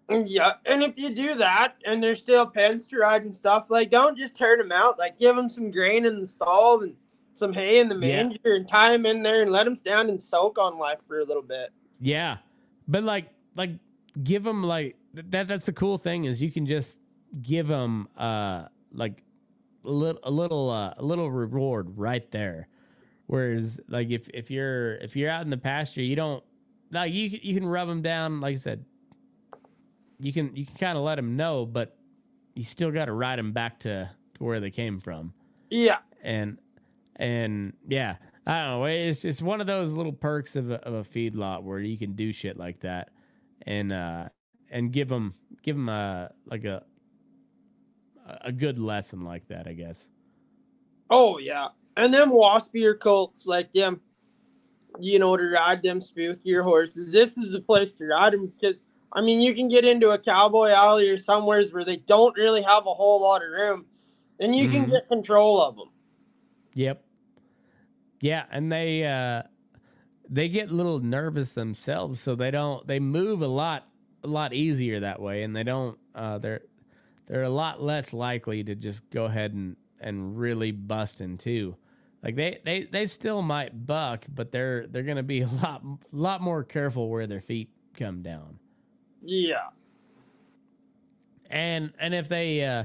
Yeah, and if you do that and there's still pens to ride and stuff, like don't just turn them out. Like give them some grain in the stall and some hay in the Yeah. manger and tie them in there and let them stand and soak on life for a little bit. Yeah, but like like give them like that. That's the cool thing is you can just give them uh like a little a little uh, a little reward right there. Whereas like if if you're if you're out in the pasture, you don't like you you can rub them down. Like I said, you can you can kind of let them know, but you still got to ride them back to to where they came from Yeah. and and yeah, I don't know. It's just one of those little perks of a, of a feedlot where you can do shit like that, and uh and give them give them a like a a good lesson like that, I guess. Oh yeah. And them waspier colts like them, you know, to ride them spookier horses. This is the place to ride them because I mean you can get into a cowboy alley or somewheres where they don't really have a whole lot of room, and you can Mhm. get control of them. Yep. Yeah, and they uh they get a little nervous themselves, so they don't they move a lot a lot easier that way, and they don't uh they're they're a lot less likely to just go ahead and and really bust in two. Like they they they still might buck, but they're they're gonna be a lot lot more careful where their feet come down. Yeah. and and if they uh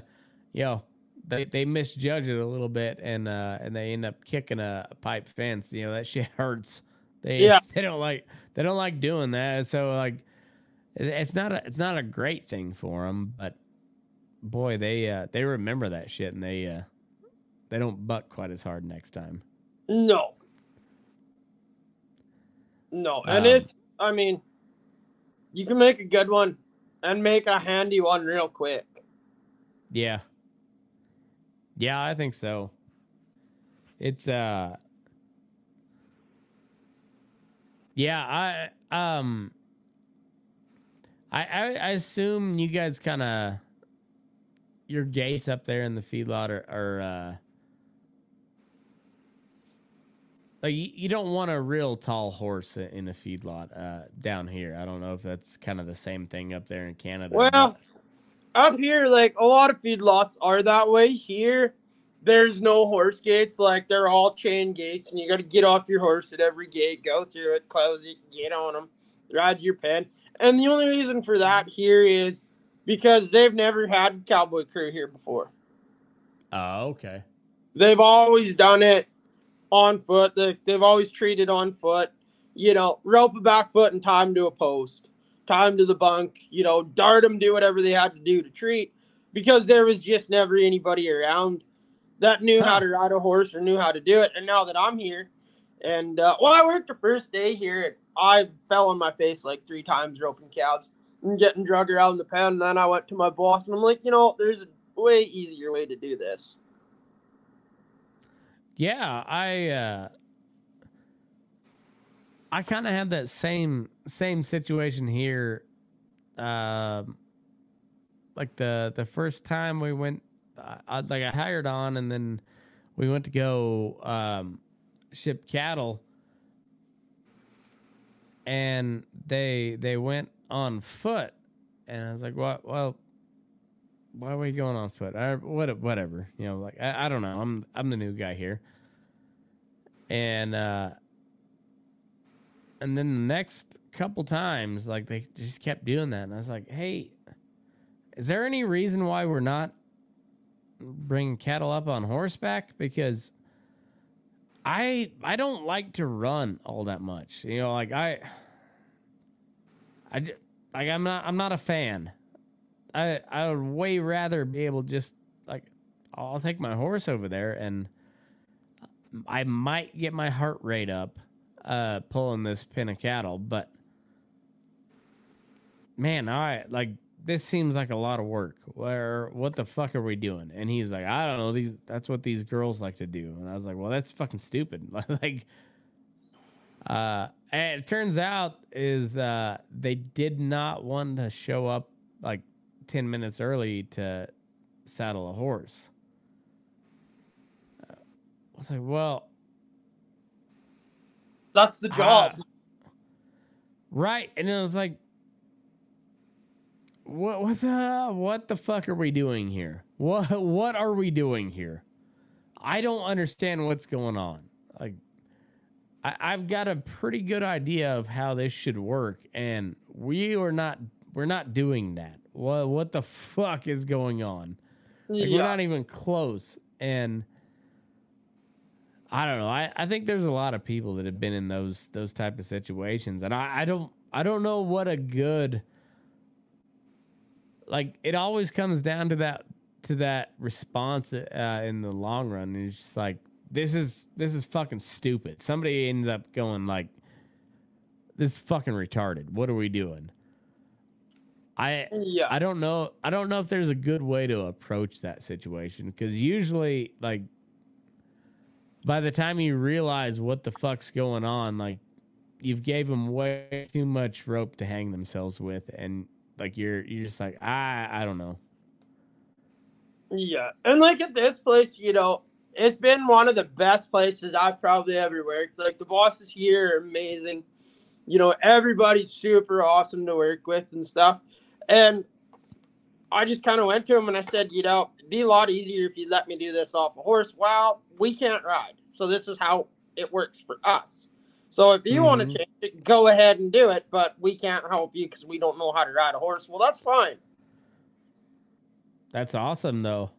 you know they they misjudge it a little bit and uh and they end up kicking a, pipe fence you know that shit hurts they Yeah. they don't like they don't like doing that so like it's not a it's not a great thing for them but boy they uh they remember that shit and they uh they don't buck quite as hard next time No. No. And Um, it's I mean, you can make a good one and make a handy one real quick. Yeah. Yeah, I think so. It's uh Yeah, I um I I, I assume you guys kind of your gates up there in the feedlot are, are uh like you, you don't want a real tall horse in a feedlot uh down here. I don't know if that's kind of the same thing up there in Canada. Well, Up here, like a lot of feedlots are that way. Here, there's no horse gates. Like they're all chain gates, and you got to get off your horse at every gate, go through it, close it, get on them, ride your pen. And the only reason for that here is because they've never had cowboy crew here before. Oh, okay. They've always done it on foot. They, they've always treated on foot. You know, rope a back foot and tie 'em to a post, tie 'em to the bunk. You know, dart them, do whatever they had to do to treat, because there was just never anybody around that knew how to ride a horse or knew how to do it. And now that I'm here, and uh, well, I worked the first day here, and I fell on my face like three times roping cows and getting drug around the pen. And then I went to my boss, and I'm like, you know, there's a way easier way to do this. Yeah, I uh I kind of had that same same situation here um like the the first time we went I, I like I hired on and then we went to go um ship cattle and they they went on foot and I was like, "What? Well, why are we going on foot? I, what, whatever, you know. Like I, I don't know. I'm I'm the new guy here, and uh, and then the next couple times, like they just kept doing that, and I was like, hey, is there any reason why we're not bringing cattle up on horseback? Because I I don't like to run all that much. You know, like I I like I'm not I'm not a fan. I I would way rather be able to just like I'll take my horse over there and I might get my heart rate up uh pulling this pin of cattle, but man, I like this seems like a lot of work. Where what the fuck are we doing? And he's like, I don't know. These that's what these girls like to do. And I was like, well, that's fucking stupid. like, uh, and it turns out is uh they did not want to show up like ten minutes early to saddle a horse. Uh, I was like, well, That's the job. Ah. right. And it was like, what what the what the fuck are we doing here? What what are we doing here? I don't understand what's going on. Like I, I've got a pretty good idea of how this should work, and we are not we're not doing that. What what the fuck is going on? Like, yeah. We're not even close. And I don't know. I, I think there's a lot of people that have been in those those type of situations. And I, I don't I don't know what a good like it always comes down to that to that response uh, in the long run. It's just like this is this is fucking stupid. Somebody ends up going like this is fucking retarded. What are we doing? I yeah. I don't know. I don't know if there's a good way to approach that situation because usually, like, by the time you realize what the fuck's going on, like, you've gave them way too much rope to hang themselves with, and like you're you're just like I I don't know. Yeah. And like at this place, you know, it's been one of the best places I've probably ever worked. Like the bosses here are amazing. You know, everybody's super awesome to work with and stuff. And I just kind of went to him and I said, you know, it'd be a lot easier if you let me do this off a horse. Well, we can't ride. So this is how it works for us. So if you want Mhm. to change it, go ahead and do it, but we can't help you because we don't know how to ride a horse. Well, that's fine. That's awesome though.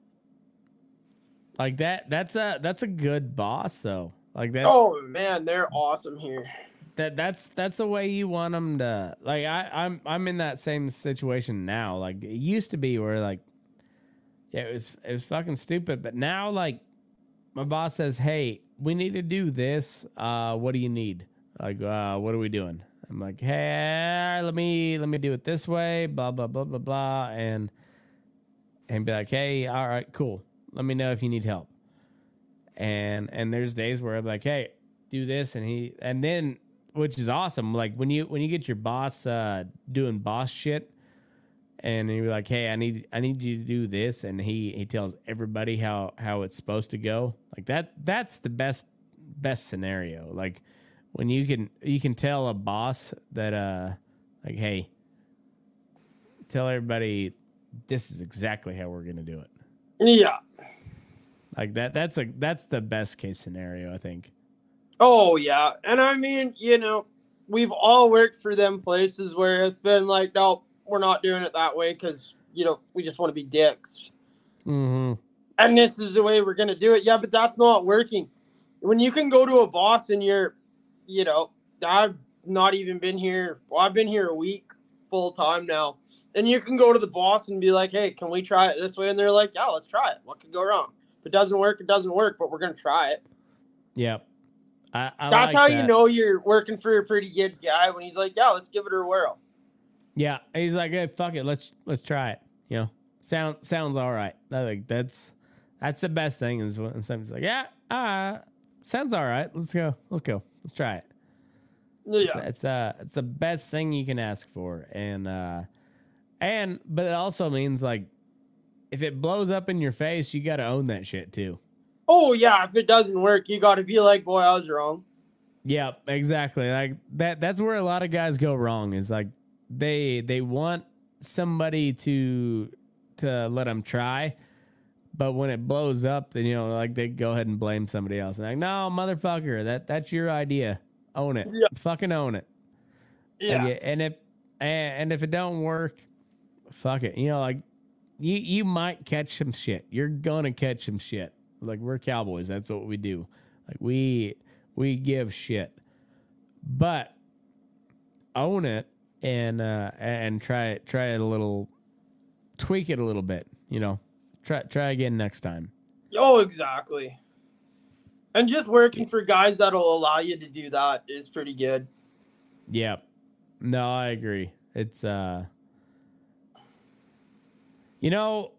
Like that that's a that's a good boss though. Like that Oh man, they're awesome here. that that's that's the way you want them to like I I'm I'm in that same situation now like it used to be where like yeah it was it was fucking stupid but now like my boss says hey we need to do this uh what do you need? Like uh what are we doing? I'm like hey let me let me do it this way blah blah blah blah blah and and be like hey all right cool. Let me know if you need help. And and there's days where I'm like hey do this and he and then which is awesome like when you when you get your boss uh doing boss shit and you're like hey i need i need you to do this and he he tells everybody how how it's supposed to go. Like that that's the best best scenario. Like when you can you can tell a boss that uh like hey tell everybody this is exactly how we're gonna do it. Yeah. like that that's a that's the best case scenario i think. Oh yeah, and I mean, you know, we've all worked for them places where it's been like, no, we're not doing it that way because you know we just want to be dicks, mm-hmm and this is the way we're gonna do it. Yeah, but that's not working. When you can go to a boss and you're, you know, I've not even been here. Well, I've been here a week full time now, and you can go to the boss and be like, hey, can we try it this way? And they're like, yeah, let's try it. What could go wrong? If it doesn't work, it doesn't work, but we're gonna try it. yep I, I That's like how you know you're working for a pretty good guy when he's like, "Yeah, let's give it a whirl." Yeah, he's like, hey, fuck it, let's let's try it. You know, sound sounds all right. I think that's that's the best thing is when somebody's like, yeah, uh, sounds all right. Let's go, let's go, let's try it. It's, Yeah, it's uh it's the best thing you can ask for, and uh, and but it also means like, if it blows up in your face, you got to own that shit too. oh yeah. If it doesn't work, you got to be like, "Boy, I was wrong." Yep, exactly. Like that that's where a lot of guys go wrong is like they they want somebody to to let them try, but when it blows up, then you know like they go ahead and blame somebody else. And like, "No, motherfucker, that that's your idea. Own it. Yeah. Fucking own it." Yeah, And, and if and, and if it don't work, fuck it. You know, like you you might catch some shit. You're gonna catch some shit. Like we're cowboys. That's what we do. Like we we give shit, but own it and uh and try it try it a little, tweak it a little bit. You know, try try again next time. oh exactly. And just working for guys that'll allow you to do that is pretty good. Yeah. No, I agree. It's uh You know,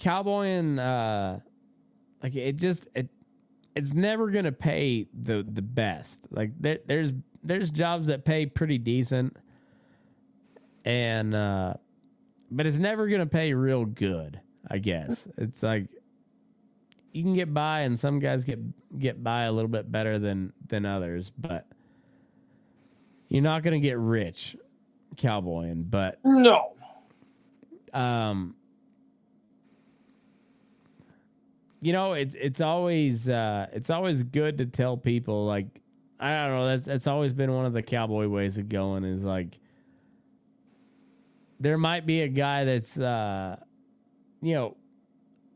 cowboy and uh, like it just it it's never gonna pay the the best. Like there, there's there's jobs that pay pretty decent, and uh, but it's never gonna pay real good. I guess it's like you can get by, and some guys get get by a little bit better than than others, but you're not gonna get rich cowboying. But No. um you know it's it's always uh it's always good to tell people like i don't know that's that's always been one of the cowboy ways of going is like there might be a guy that's uh you know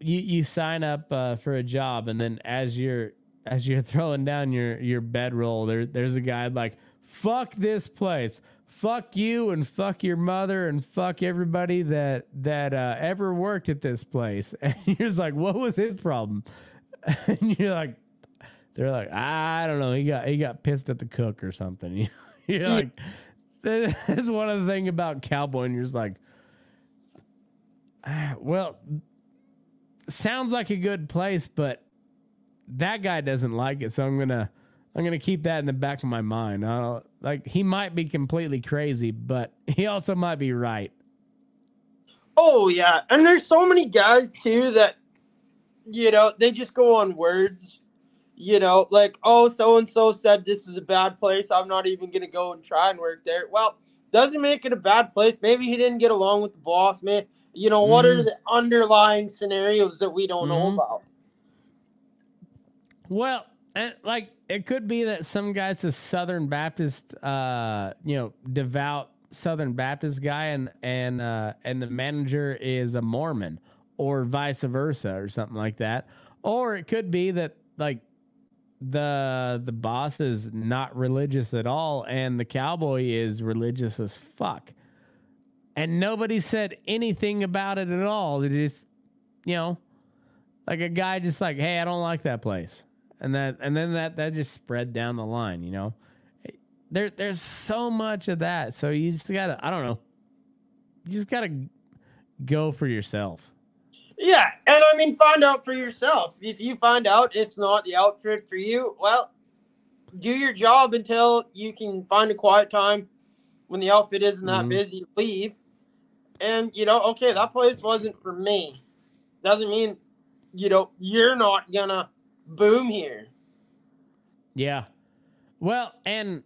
you you sign up uh, for a job and then as you're as you're throwing down your your bedroll there there's a guy like fuck this place. Fuck you and fuck your mother and fuck everybody that that uh, ever worked at this place. And you're just like what was his problem? And you're like they're like i don't know. He got he got pissed at the cook or something. You're like that's one of the thing about cowboy and you're just like ah, well sounds like a good place but that guy doesn't like it so i'm gonna i'm gonna keep that in the back of my mind I like he might be completely crazy but he also might be right Oh yeah, and there's so many guys too that you know they just go on words. You know, like oh, so and so said this is a bad place. I'm not even gonna go and try and work there. Well, doesn't make it a bad place. Maybe he didn't get along with the boss. Man, you know what are Mhm. the underlying scenarios that we don't know Mhm. about? Well, and like it could be that some guy's a Southern Baptist, uh, you know, devout Southern Baptist guy, and and uh, and the manager is a Mormon, or vice versa, or something like that. Or it could be that like the the boss is not religious at all, and the cowboy is religious as fuck, and nobody said anything about it at all. They just, you know, like a guy just like, hey, I don't like that place. And that and then that that just spread down the line you know? There there's so much of that. So you just gotta i don't know. You just gotta go for yourself Yeah, and I mean, find out for yourself. If you find out it's not the outfit for you, well, do your job until you can find a quiet time when the outfit isn't that Mhm. busy. Leave, and you know, okay, that place wasn't for me. Doesn't mean you know you're not gonna boom here. yeah well and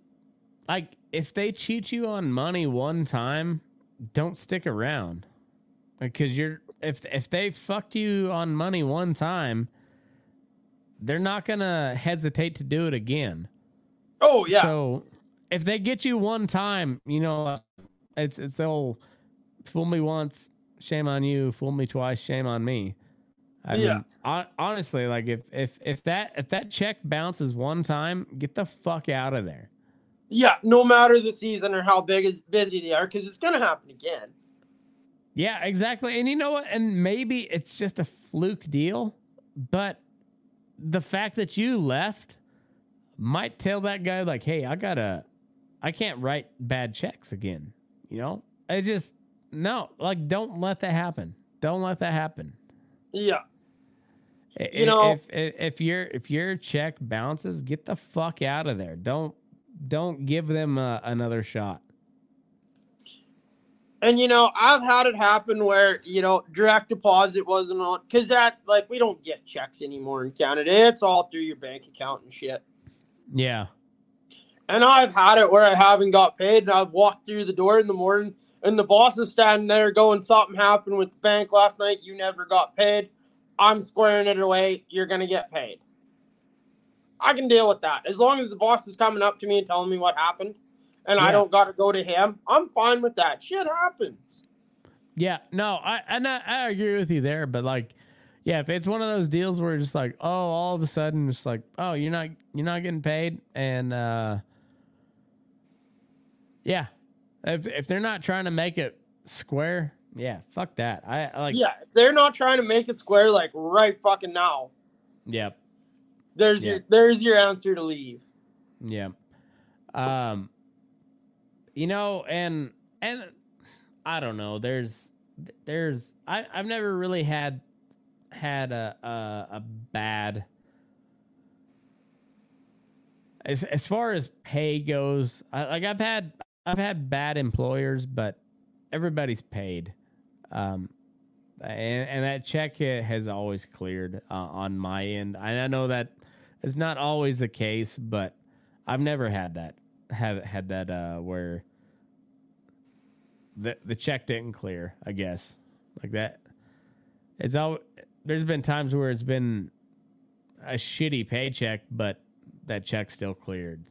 like if they cheat you on money one time don't stick around because you're if if they fucked you on money one time they're not gonna hesitate to do it again Oh yeah, So if they get you one time, you know, uh, it's it's the old fool me once, shame on you. Fool me twice, shame on me. I Yeah. mean, hon- honestly, like if if if that if that check bounces one time, get the fuck out of there. yeah. No matter the season or how big is busy they are, because it's gonna happen again. Yeah, exactly. And you know what? And maybe it's just a fluke deal, but the fact that you left might tell that guy like, "Hey, I gotta, I can't write bad checks again." You know, I just no, like, don't let that happen. Don't let that happen. Yeah, I- You know- if, if if your if your check bounces, get the fuck out of there. Don't don't give them uh, another shot. And you know, I've had it happen where you know direct deposit wasn't on because that like we don't get checks anymore in Canada. It's all through your bank account and shit. Yeah, And I've had it where I haven't got paid, and I've walked through the door in the morning, and the boss is standing there going, "Something happened with the bank last night. You never got paid. I'm squaring it away. You're gonna get paid." I can deal with that as long as the boss is coming up to me and telling me what happened, and Yeah. I don't got to go to him. I'm fine with that. Shit happens. Yeah, no, I and I, I agree with you there, but like, yeah, if it's one of those deals where it's just like, oh, all of a sudden it's like, oh, you're not you're not getting paid, and uh, yeah, if if they're not trying to make it square, yeah, fuck that. I, I like, yeah, if they're not trying to make it square like right fucking now. yep, There's Yeah. your there's your answer to leave. yeah, um, you know, and and I don't know, there's there's I I've never really had had a a, a bad as as far as pay goes. I, like I've had I've had bad employers, but everybody's paid. Um, and, and that check has always cleared uh, on my end. I know that is not always the case, but I've never had that have had that uh, where the the check didn't clear. I guess like that. It's all. There's been times where it's been a shitty paycheck, but that check still cleared.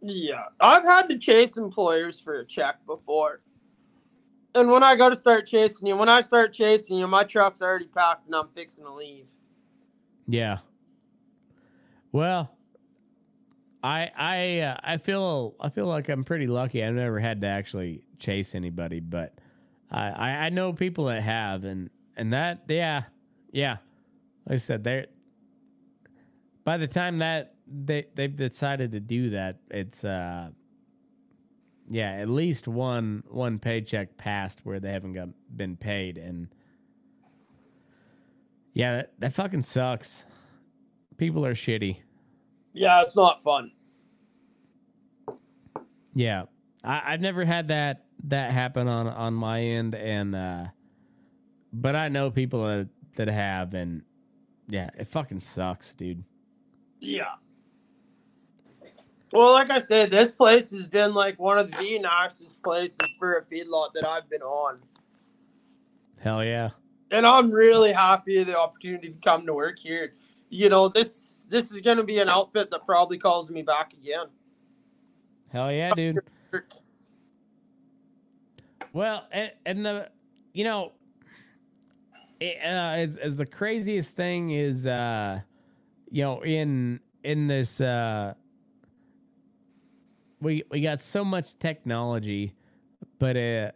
Yeah, I've had to chase employers for a check before. And when I go to start chasing you, when I start chasing you, my truck's already packed and I'm fixing to leave. Yeah. Well, I I uh, I feel I feel like I'm pretty lucky. I've never had to actually chase anybody, but I I, know people that have, and and that yeah yeah, like I said, they by the time that they they've decided to do that, it's uh yeah, at least one one paycheck passed where they haven't got been paid, and yeah, that, that fucking sucks. People are shitty. Yeah, it's not fun. Yeah, I, I've never had that that happen on on my end, and uh but I know people that that have, and yeah, it fucking sucks, dude. Yeah. Well, like I said, this place has been like one of the nicest places for a feedlot that I've been on. Hell yeah. And I'm really happy the opportunity to come to work here. You know, this this is going to be an outfit that probably calls me back again. Hell yeah, dude. Well, and, and the you know, it, uh, as, as the craziest thing is, uh, you know, in in this uh, we we got so much technology, but uh,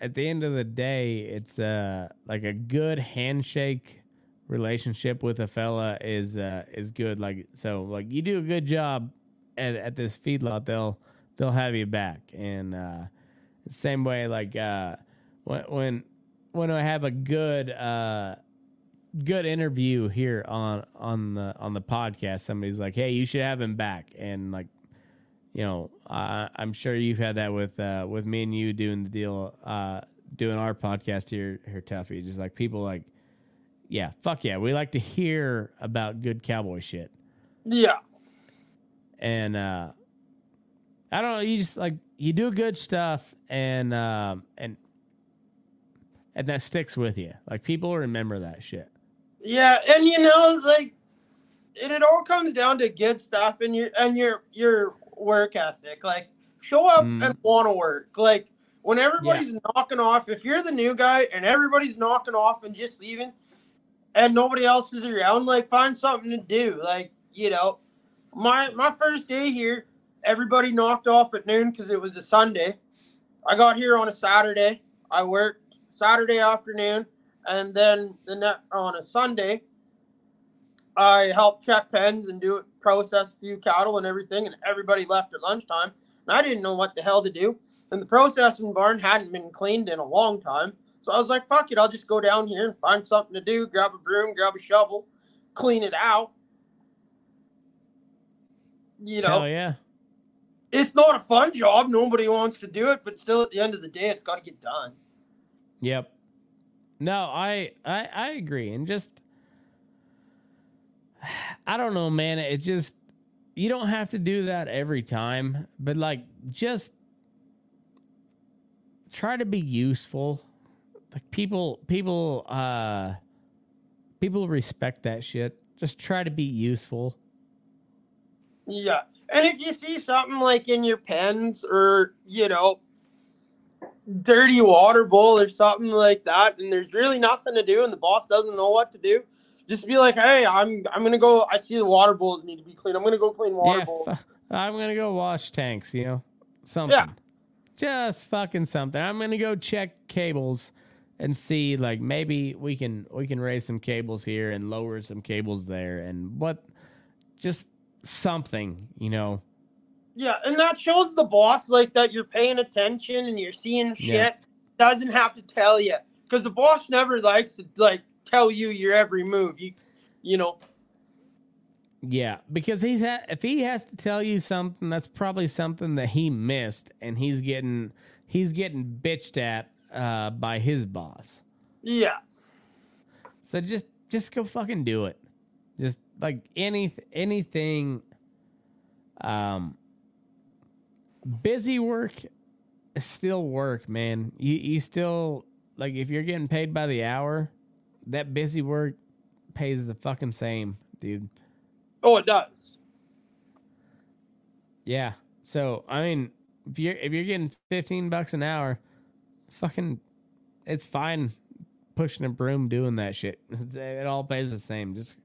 at the end of the day, it's uh like a good handshake relationship with a fella is uh is good. Like so, like you do a good job at at this feedlot, they'll they'll have you back, and uh, same way like uh when when when I have a good uh good interview here on on the on the podcast somebody's like hey you should have him back and like you know, uh, I'm sure you've had that with uh, with me and you doing the deal, uh, doing our podcast here, here, Tuffy. Just like people like, yeah, fuck yeah, we like to hear about good cowboy shit. Yeah. And uh, I don't know, you just like you do good stuff, and um, and and that sticks with you. Like people remember that shit. Yeah, and you know, like, and it all comes down to good stuff, and your and your your work ethic. Like show up mm. and want to work. Like when everybody's yeah. knocking off, if you're the new guy and everybody's knocking off and just leaving and nobody else is around, like find something to do. Like, you know, my my first day here, everybody knocked off at noon because it was a Sunday. I got here on a Saturday. I worked Saturday afternoon, and then the net on a Sunday, I helped check pens and do it, process a few cattle and everything, and everybody left at lunchtime. And I didn't know what the hell to do. And the processing barn hadn't been cleaned in a long time. So I was like, fuck it, I'll just go down here and find something to do, grab a broom, grab a shovel, clean it out. You know? Hell yeah. It's not a fun job. Nobody wants to do it, but still at the end of the day, it's got to get done. Yep. No, I, I I agree. And just I don't know, man. It just you don't have to do that every time, but like just try to be useful. Like people people uh people respect that shit. Just try to be useful. Yeah. And if you see something like in your pens or, you know, dirty water bowl or something like that, and there's really nothing to do and the boss doesn't know what to do, just be like, hey, I'm I'm gonna go. I see the water bowls need to be clean. I'm gonna go clean water yeah, bowls. F- I'm gonna go wash tanks. You know, something. Yeah. Just fucking something. I'm gonna go check cables and see like maybe we can we can raise some cables here and lower some cables there and what just something you know yeah and that shows the boss like that you're paying attention and you're seeing shit yeah. doesn't have to tell you because the boss never likes to like tell you your every move. You, you know. Yeah, because he's ha- if he has to tell you something, that's probably something that he missed, and he's getting he's getting bitched at uh, by his boss. Yeah. So just just go fucking do it. Like any anything. Um, busy work is still work, man. You you still like if you're getting paid by the hour, that busy work pays the fucking same, dude. Oh, it does. Yeah. So I mean, if you're if you're getting fifteen bucks an hour, fucking, it's fine pushing a broom doing that shit. It all pays the same. Just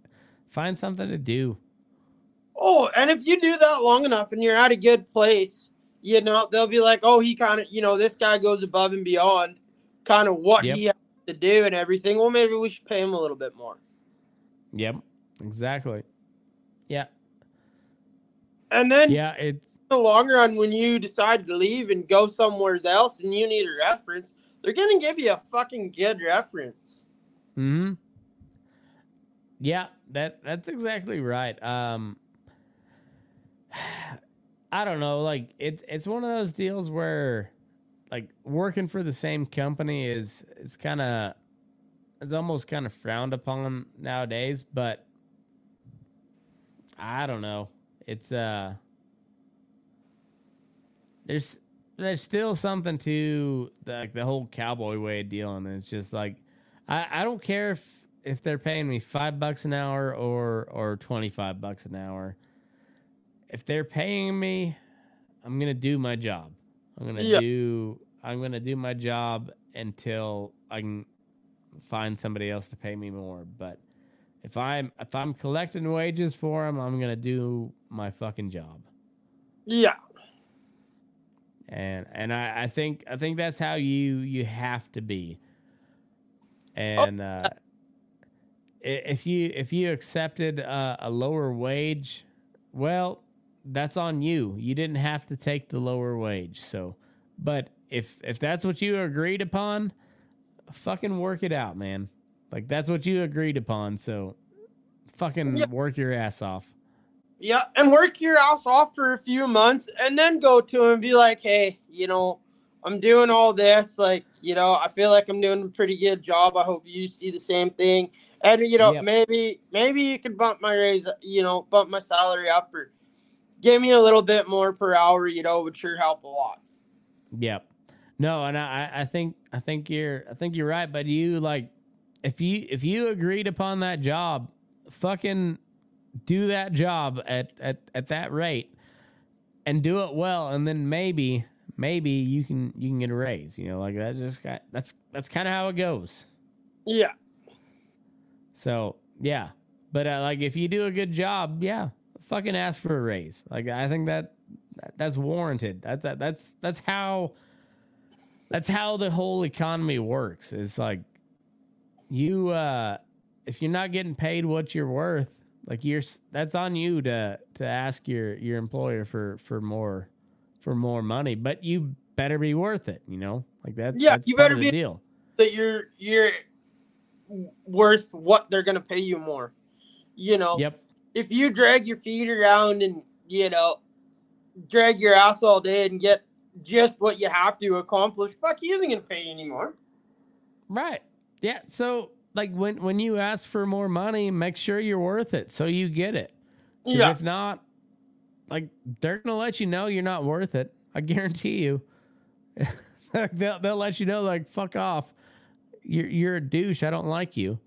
find something to do. Oh, and if you do that long enough and you're at a good place, you know they'll be like, "Oh, he kind of, you know, this guy goes above and beyond, kind of what Yep. he has to do and everything." Well, maybe we should pay him a little bit more. Yep. Exactly. Yeah. And then Yeah. It's in the long run, when you decide to leave and go somewhere else and you need a reference, they're gonna give you a fucking good reference. Hmm. Yeah, that that's exactly right. Um, I don't know. Like it's it's one of those deals where, like, working for the same company is is kind of it's almost kind of frowned upon nowadays. But I don't know. It's uh, there's there's still something to the, like the whole cowboy way of dealing. It's just like I, I don't care if if they're paying me five bucks an hour or or twenty five bucks an hour. If they're paying me, I'm gonna do my job. I'm gonna Yeah. do I'm gonna do my job until I can find somebody else to pay me more. But if I'm if I'm collecting wages for them, I'm gonna do my fucking job. Yeah, and and I, I think I think that's how you you have to be. And uh, i- if you if you accepted uh, a lower wage, well, that's on you. You didn't have to take the lower wage. So, but if if that's what you agreed upon, fucking work it out, man. Like that's what you agreed upon. So, fucking Yeah. work your ass off. yeah, and work your ass off for a few months, and then go to him and be like, "Hey, you know, I'm doing all this. Like, you know, I feel like I'm doing a pretty good job. I hope you see the same thing. And you know, Yep. maybe maybe you could bump my raise, you know, bump my salary up or give me a little bit more per hour. You know, would sure help a lot. Yep. No, and I, I think I think you're I think you're right, but you like if you if you agreed upon that job, fucking do that job at at at that rate and do it well and then maybe maybe you can you can get a raise, you know, like that's just got, that's that's kind of how it goes. Yeah, So, yeah. But uh, like if you do a good job, yeah, fucking ask for a raise. Like I think that, that that's warranted. That's that, that's that's how that's how the whole economy works. It's like you uh if you're not getting paid what you're worth, like you're that's on you to to ask your your employer for for more for more money, but you better be worth it, you know? Like that's Yeah, you better be- deal. that you're you're worth what they're gonna pay you more. You know, Yep. if you drag your feet around and you know drag your ass all day and get just what you have to accomplish, fuck, he isn't gonna pay you anymore. Right. Yeah. So like when when you ask for more money, make sure you're worth it so you get it. Yeah, If not, like they're gonna let you know you're not worth it. I guarantee you. they'll they'll let you know like fuck off. You're you're a douche. I don't like you.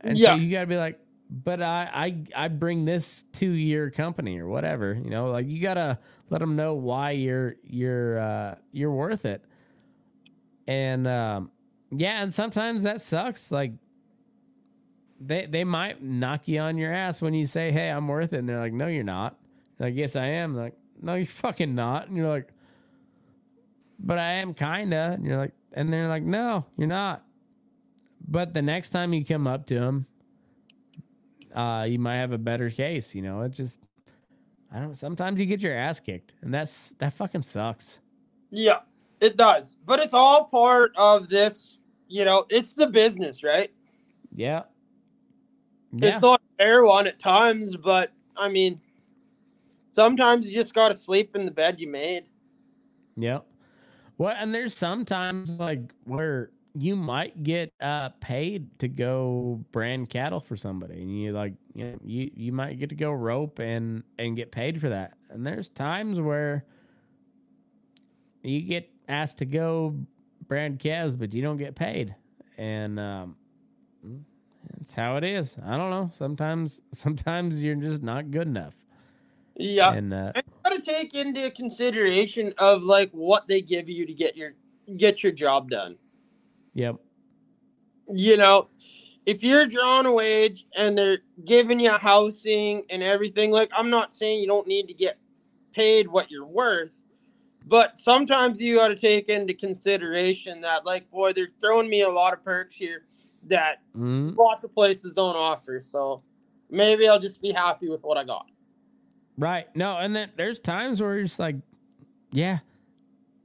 And Yeah. so you gotta be like, but I I I bring this to your company or whatever. You know, like you gotta let them know why you're you're uh you're worth it. And um yeah, and sometimes that sucks. Like they they might knock you on your ass when you say, "Hey, I'm worth it," and they're like, "No, you're not." Like, "Yes, I am." Like, "No, you're fucking not." And you're like, "But I am kinda." And you're like, and they're like, "No, you're not." But the next time you come up to them, uh, you might have a better case. You know, it just I don't. Sometimes you get your ass kicked, and that's that fucking sucks. yeah, it does. But it's all part of this you know, it's the business, right? Yeah. yeah. It's not fair one at times, but I mean, sometimes you just got to sleep in the bed you made. Yep. Well, and there's sometimes like where you might get uh, paid to go brand cattle for somebody, and you like you know, you you might get to go rope and and get paid for that. And there's times where you get asked to go brand calves, but you don't get paid, and um, that's how it is. I don't know. Sometimes sometimes you're just not good enough. Yeah, and uh, you got to take into consideration of like what they give you to get your get your job done. Yep. You know, if you're drawing a wage and they're giving you housing and everything, like I'm not saying you don't need to get paid what you're worth, but sometimes you got to take into consideration that, like, boy, they're throwing me a lot of perks here that mm-hmm. lots of places don't offer. So maybe I'll just be happy with what I got. Right. No, and then there's times where it's like, yeah,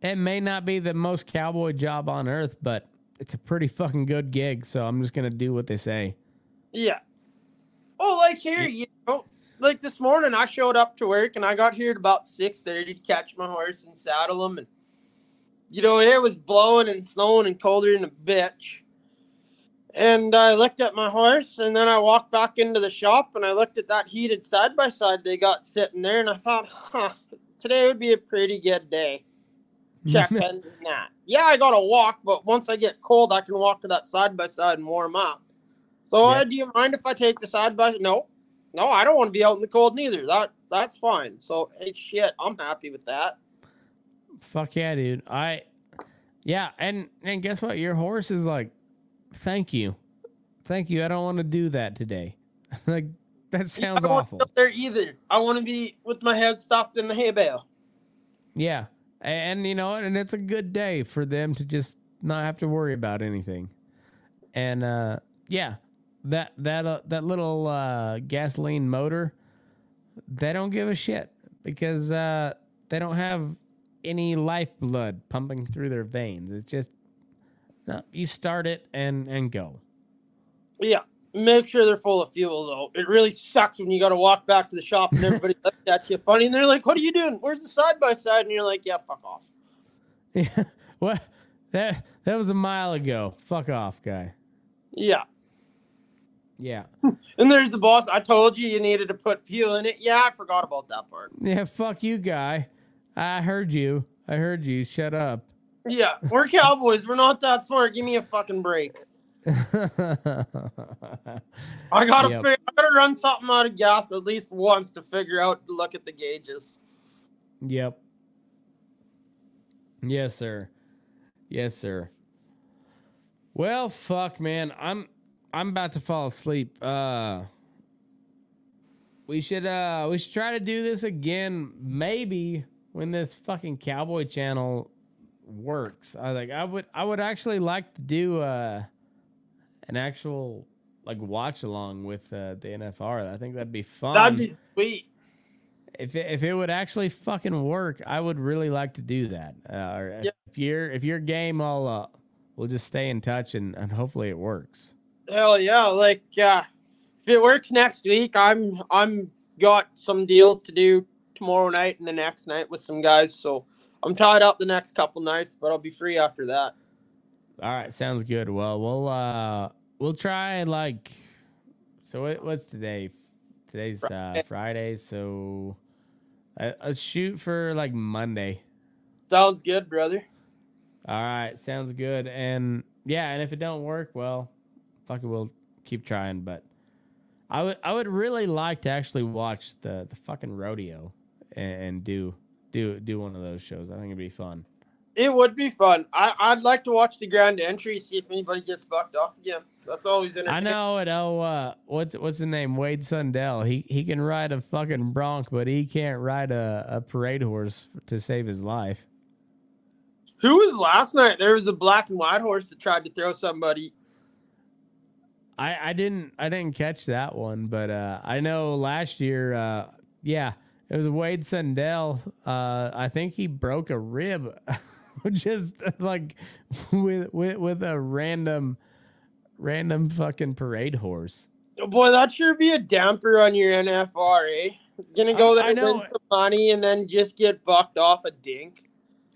it may not be the most cowboy job on earth, but it's a pretty fucking good gig, so I'm just gonna do what they say. Yeah. Oh, like here, you know, like this morning, I showed up to work and I got here at about six thirty to catch my horse and saddle him, and you know it was blowing and snowing and colder than a bitch. And I looked at my horse, and then I walked back into the shop and I looked at that heated side by side they got sitting there, and I thought, huh, today would be a pretty good day. Check engine that. Yeah, I got to walk, but once I get cold, I can walk to that side by side and warm up. So, uh, do you mind if I take the side by? No, no, I don't want to be out in the cold neither. That that's fine. So, hey, shit, I'm happy with that. Fuck yeah, dude. I, yeah, and and guess what? Your horse is like, thank you, thank you. I don't want to do that today. like that sounds yeah, awful. Up there either. I want to be with my head stuffed in the hay bale. Yeah, and you know, and it's a good day for them to just not have to worry about anything. And uh, yeah, that that uh, that little uh, gasoline motor, they don't give a shit because uh, they don't have any lifeblood pumping through their veins. It's just no, you start it and and go. Yeah, make sure they're full of fuel though. It really sucks when you got to walk back to the shop and everybody looks at you funny and they're like, "What are you doing? Where's the side by side?" And you're like, "Yeah, fuck off." Yeah, what that that was a mile ago. Fuck off, guy. Yeah. Yeah. and there's the boss. I told you you needed to put fuel in it. Yeah, I forgot about that part. Yeah, fuck you, guy. I heard you. I heard you. Shut up. Yeah, we're cowboys. we're not that smart. Give me a fucking break. I gotta Yep. fig- I gotta run something out of gas at least once to figure out look at the gauges. Yep. Yes, sir. Yes, sir. Well, fuck, man. I'm I'm about to fall asleep. Uh we should uh we should try to do this again maybe when this fucking cowboy channel works. I like I would I would actually like to do uh an actual like watch along with uh, the NFR. I think that'd be fun That'd be sweet. if it, if it would actually fucking work, I would really like to do that. Uh, Yeah. if you're if you're game, I'll uh, we'll just stay in touch and, and hopefully it works. Hell yeah! Like, uh, if it works next week, I'm I'm got some deals to do tomorrow night and the next night with some guys. So I'm tied up the next couple nights, but I'll be free after that. All right, sounds good. Well, we'll uh we'll try like so. What, what's today? Today's uh, Friday. Friday, so uh, let's shoot for like Monday. Sounds good, brother. All right, sounds good. And yeah, and if it don't work, well, fuck it, we'll keep trying. But I would I would really like to actually watch the the fucking rodeo and, and do do do one of those shows. I think it'd be fun. It would be fun. I, I'd like to watch the grand entry, see if anybody gets bucked off again. That's always interesting. I entertaining. know it. Oh, uh, what's what's the name? Wade Sundell. He he can ride a fucking bronc, but he can't ride a, a parade horse to save his life. Who was last night? There was a black and white horse that tried to throw somebody. I, I didn't I didn't catch that one, but uh, I know last year, uh, yeah, it was Wade Sundell. Uh, I think he broke a rib just like with with with a random random fucking parade horse. Boy, that sure be a damper on your NFR, eh? Gonna go there, know. win some money, and then just get bucked off a dink.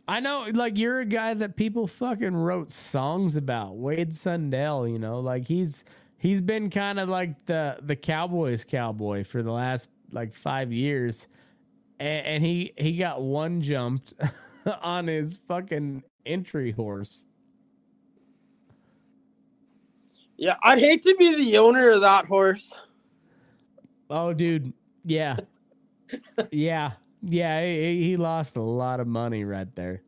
I know, like you're a guy that people fucking wrote songs about. Wade Sundell, you know, like he's he's been kind of like the the Cowboys cowboy for the last like five years, and, and he he got one jumped on his fucking entry horse. Yeah, I'd hate to be the owner of that horse. Oh, dude, yeah, yeah, yeah. He, he lost a lot of money right there.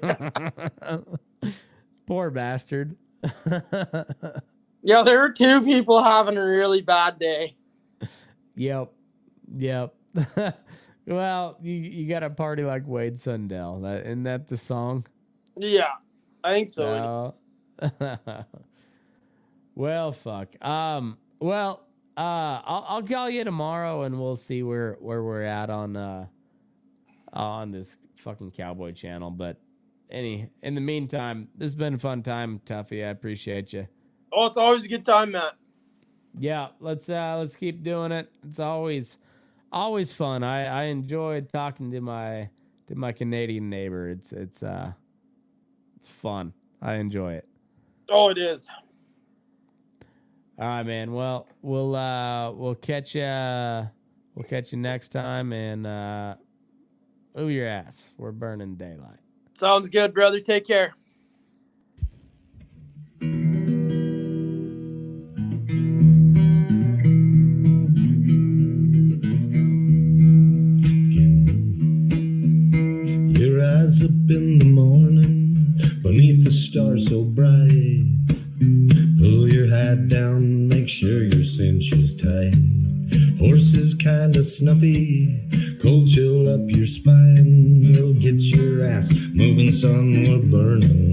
Poor bastard. Yeah, there were two people having a really bad day. Yep. Yep. Well, you you got a party like Wade Sundell. That isn't that the song? Yeah, I think so. Well, fuck. Um. Well, uh, I'll I'll call you tomorrow and we'll see where where we're at on uh on this fucking cowboy channel. But any in the meantime, this has been a fun time, Tuffy. I appreciate you. Oh, it's always a good time, Matt. Yeah, let's uh let's keep doing it. It's always always fun. I I enjoyed talking to my to my Canadian neighbor. It's it's uh it's fun. I enjoy it. Oh, it is. All right, man. Well, we'll uh we'll catch you we'll catch you next time and uh move your ass. We're burning daylight. Sounds good, brother. Take care. Up in the morning beneath the stars so bright. Pull your hat down, make sure your cinch is tight. Horse is kinda snuffy, cold chill up your spine. We'll get your ass moving, son. We're burning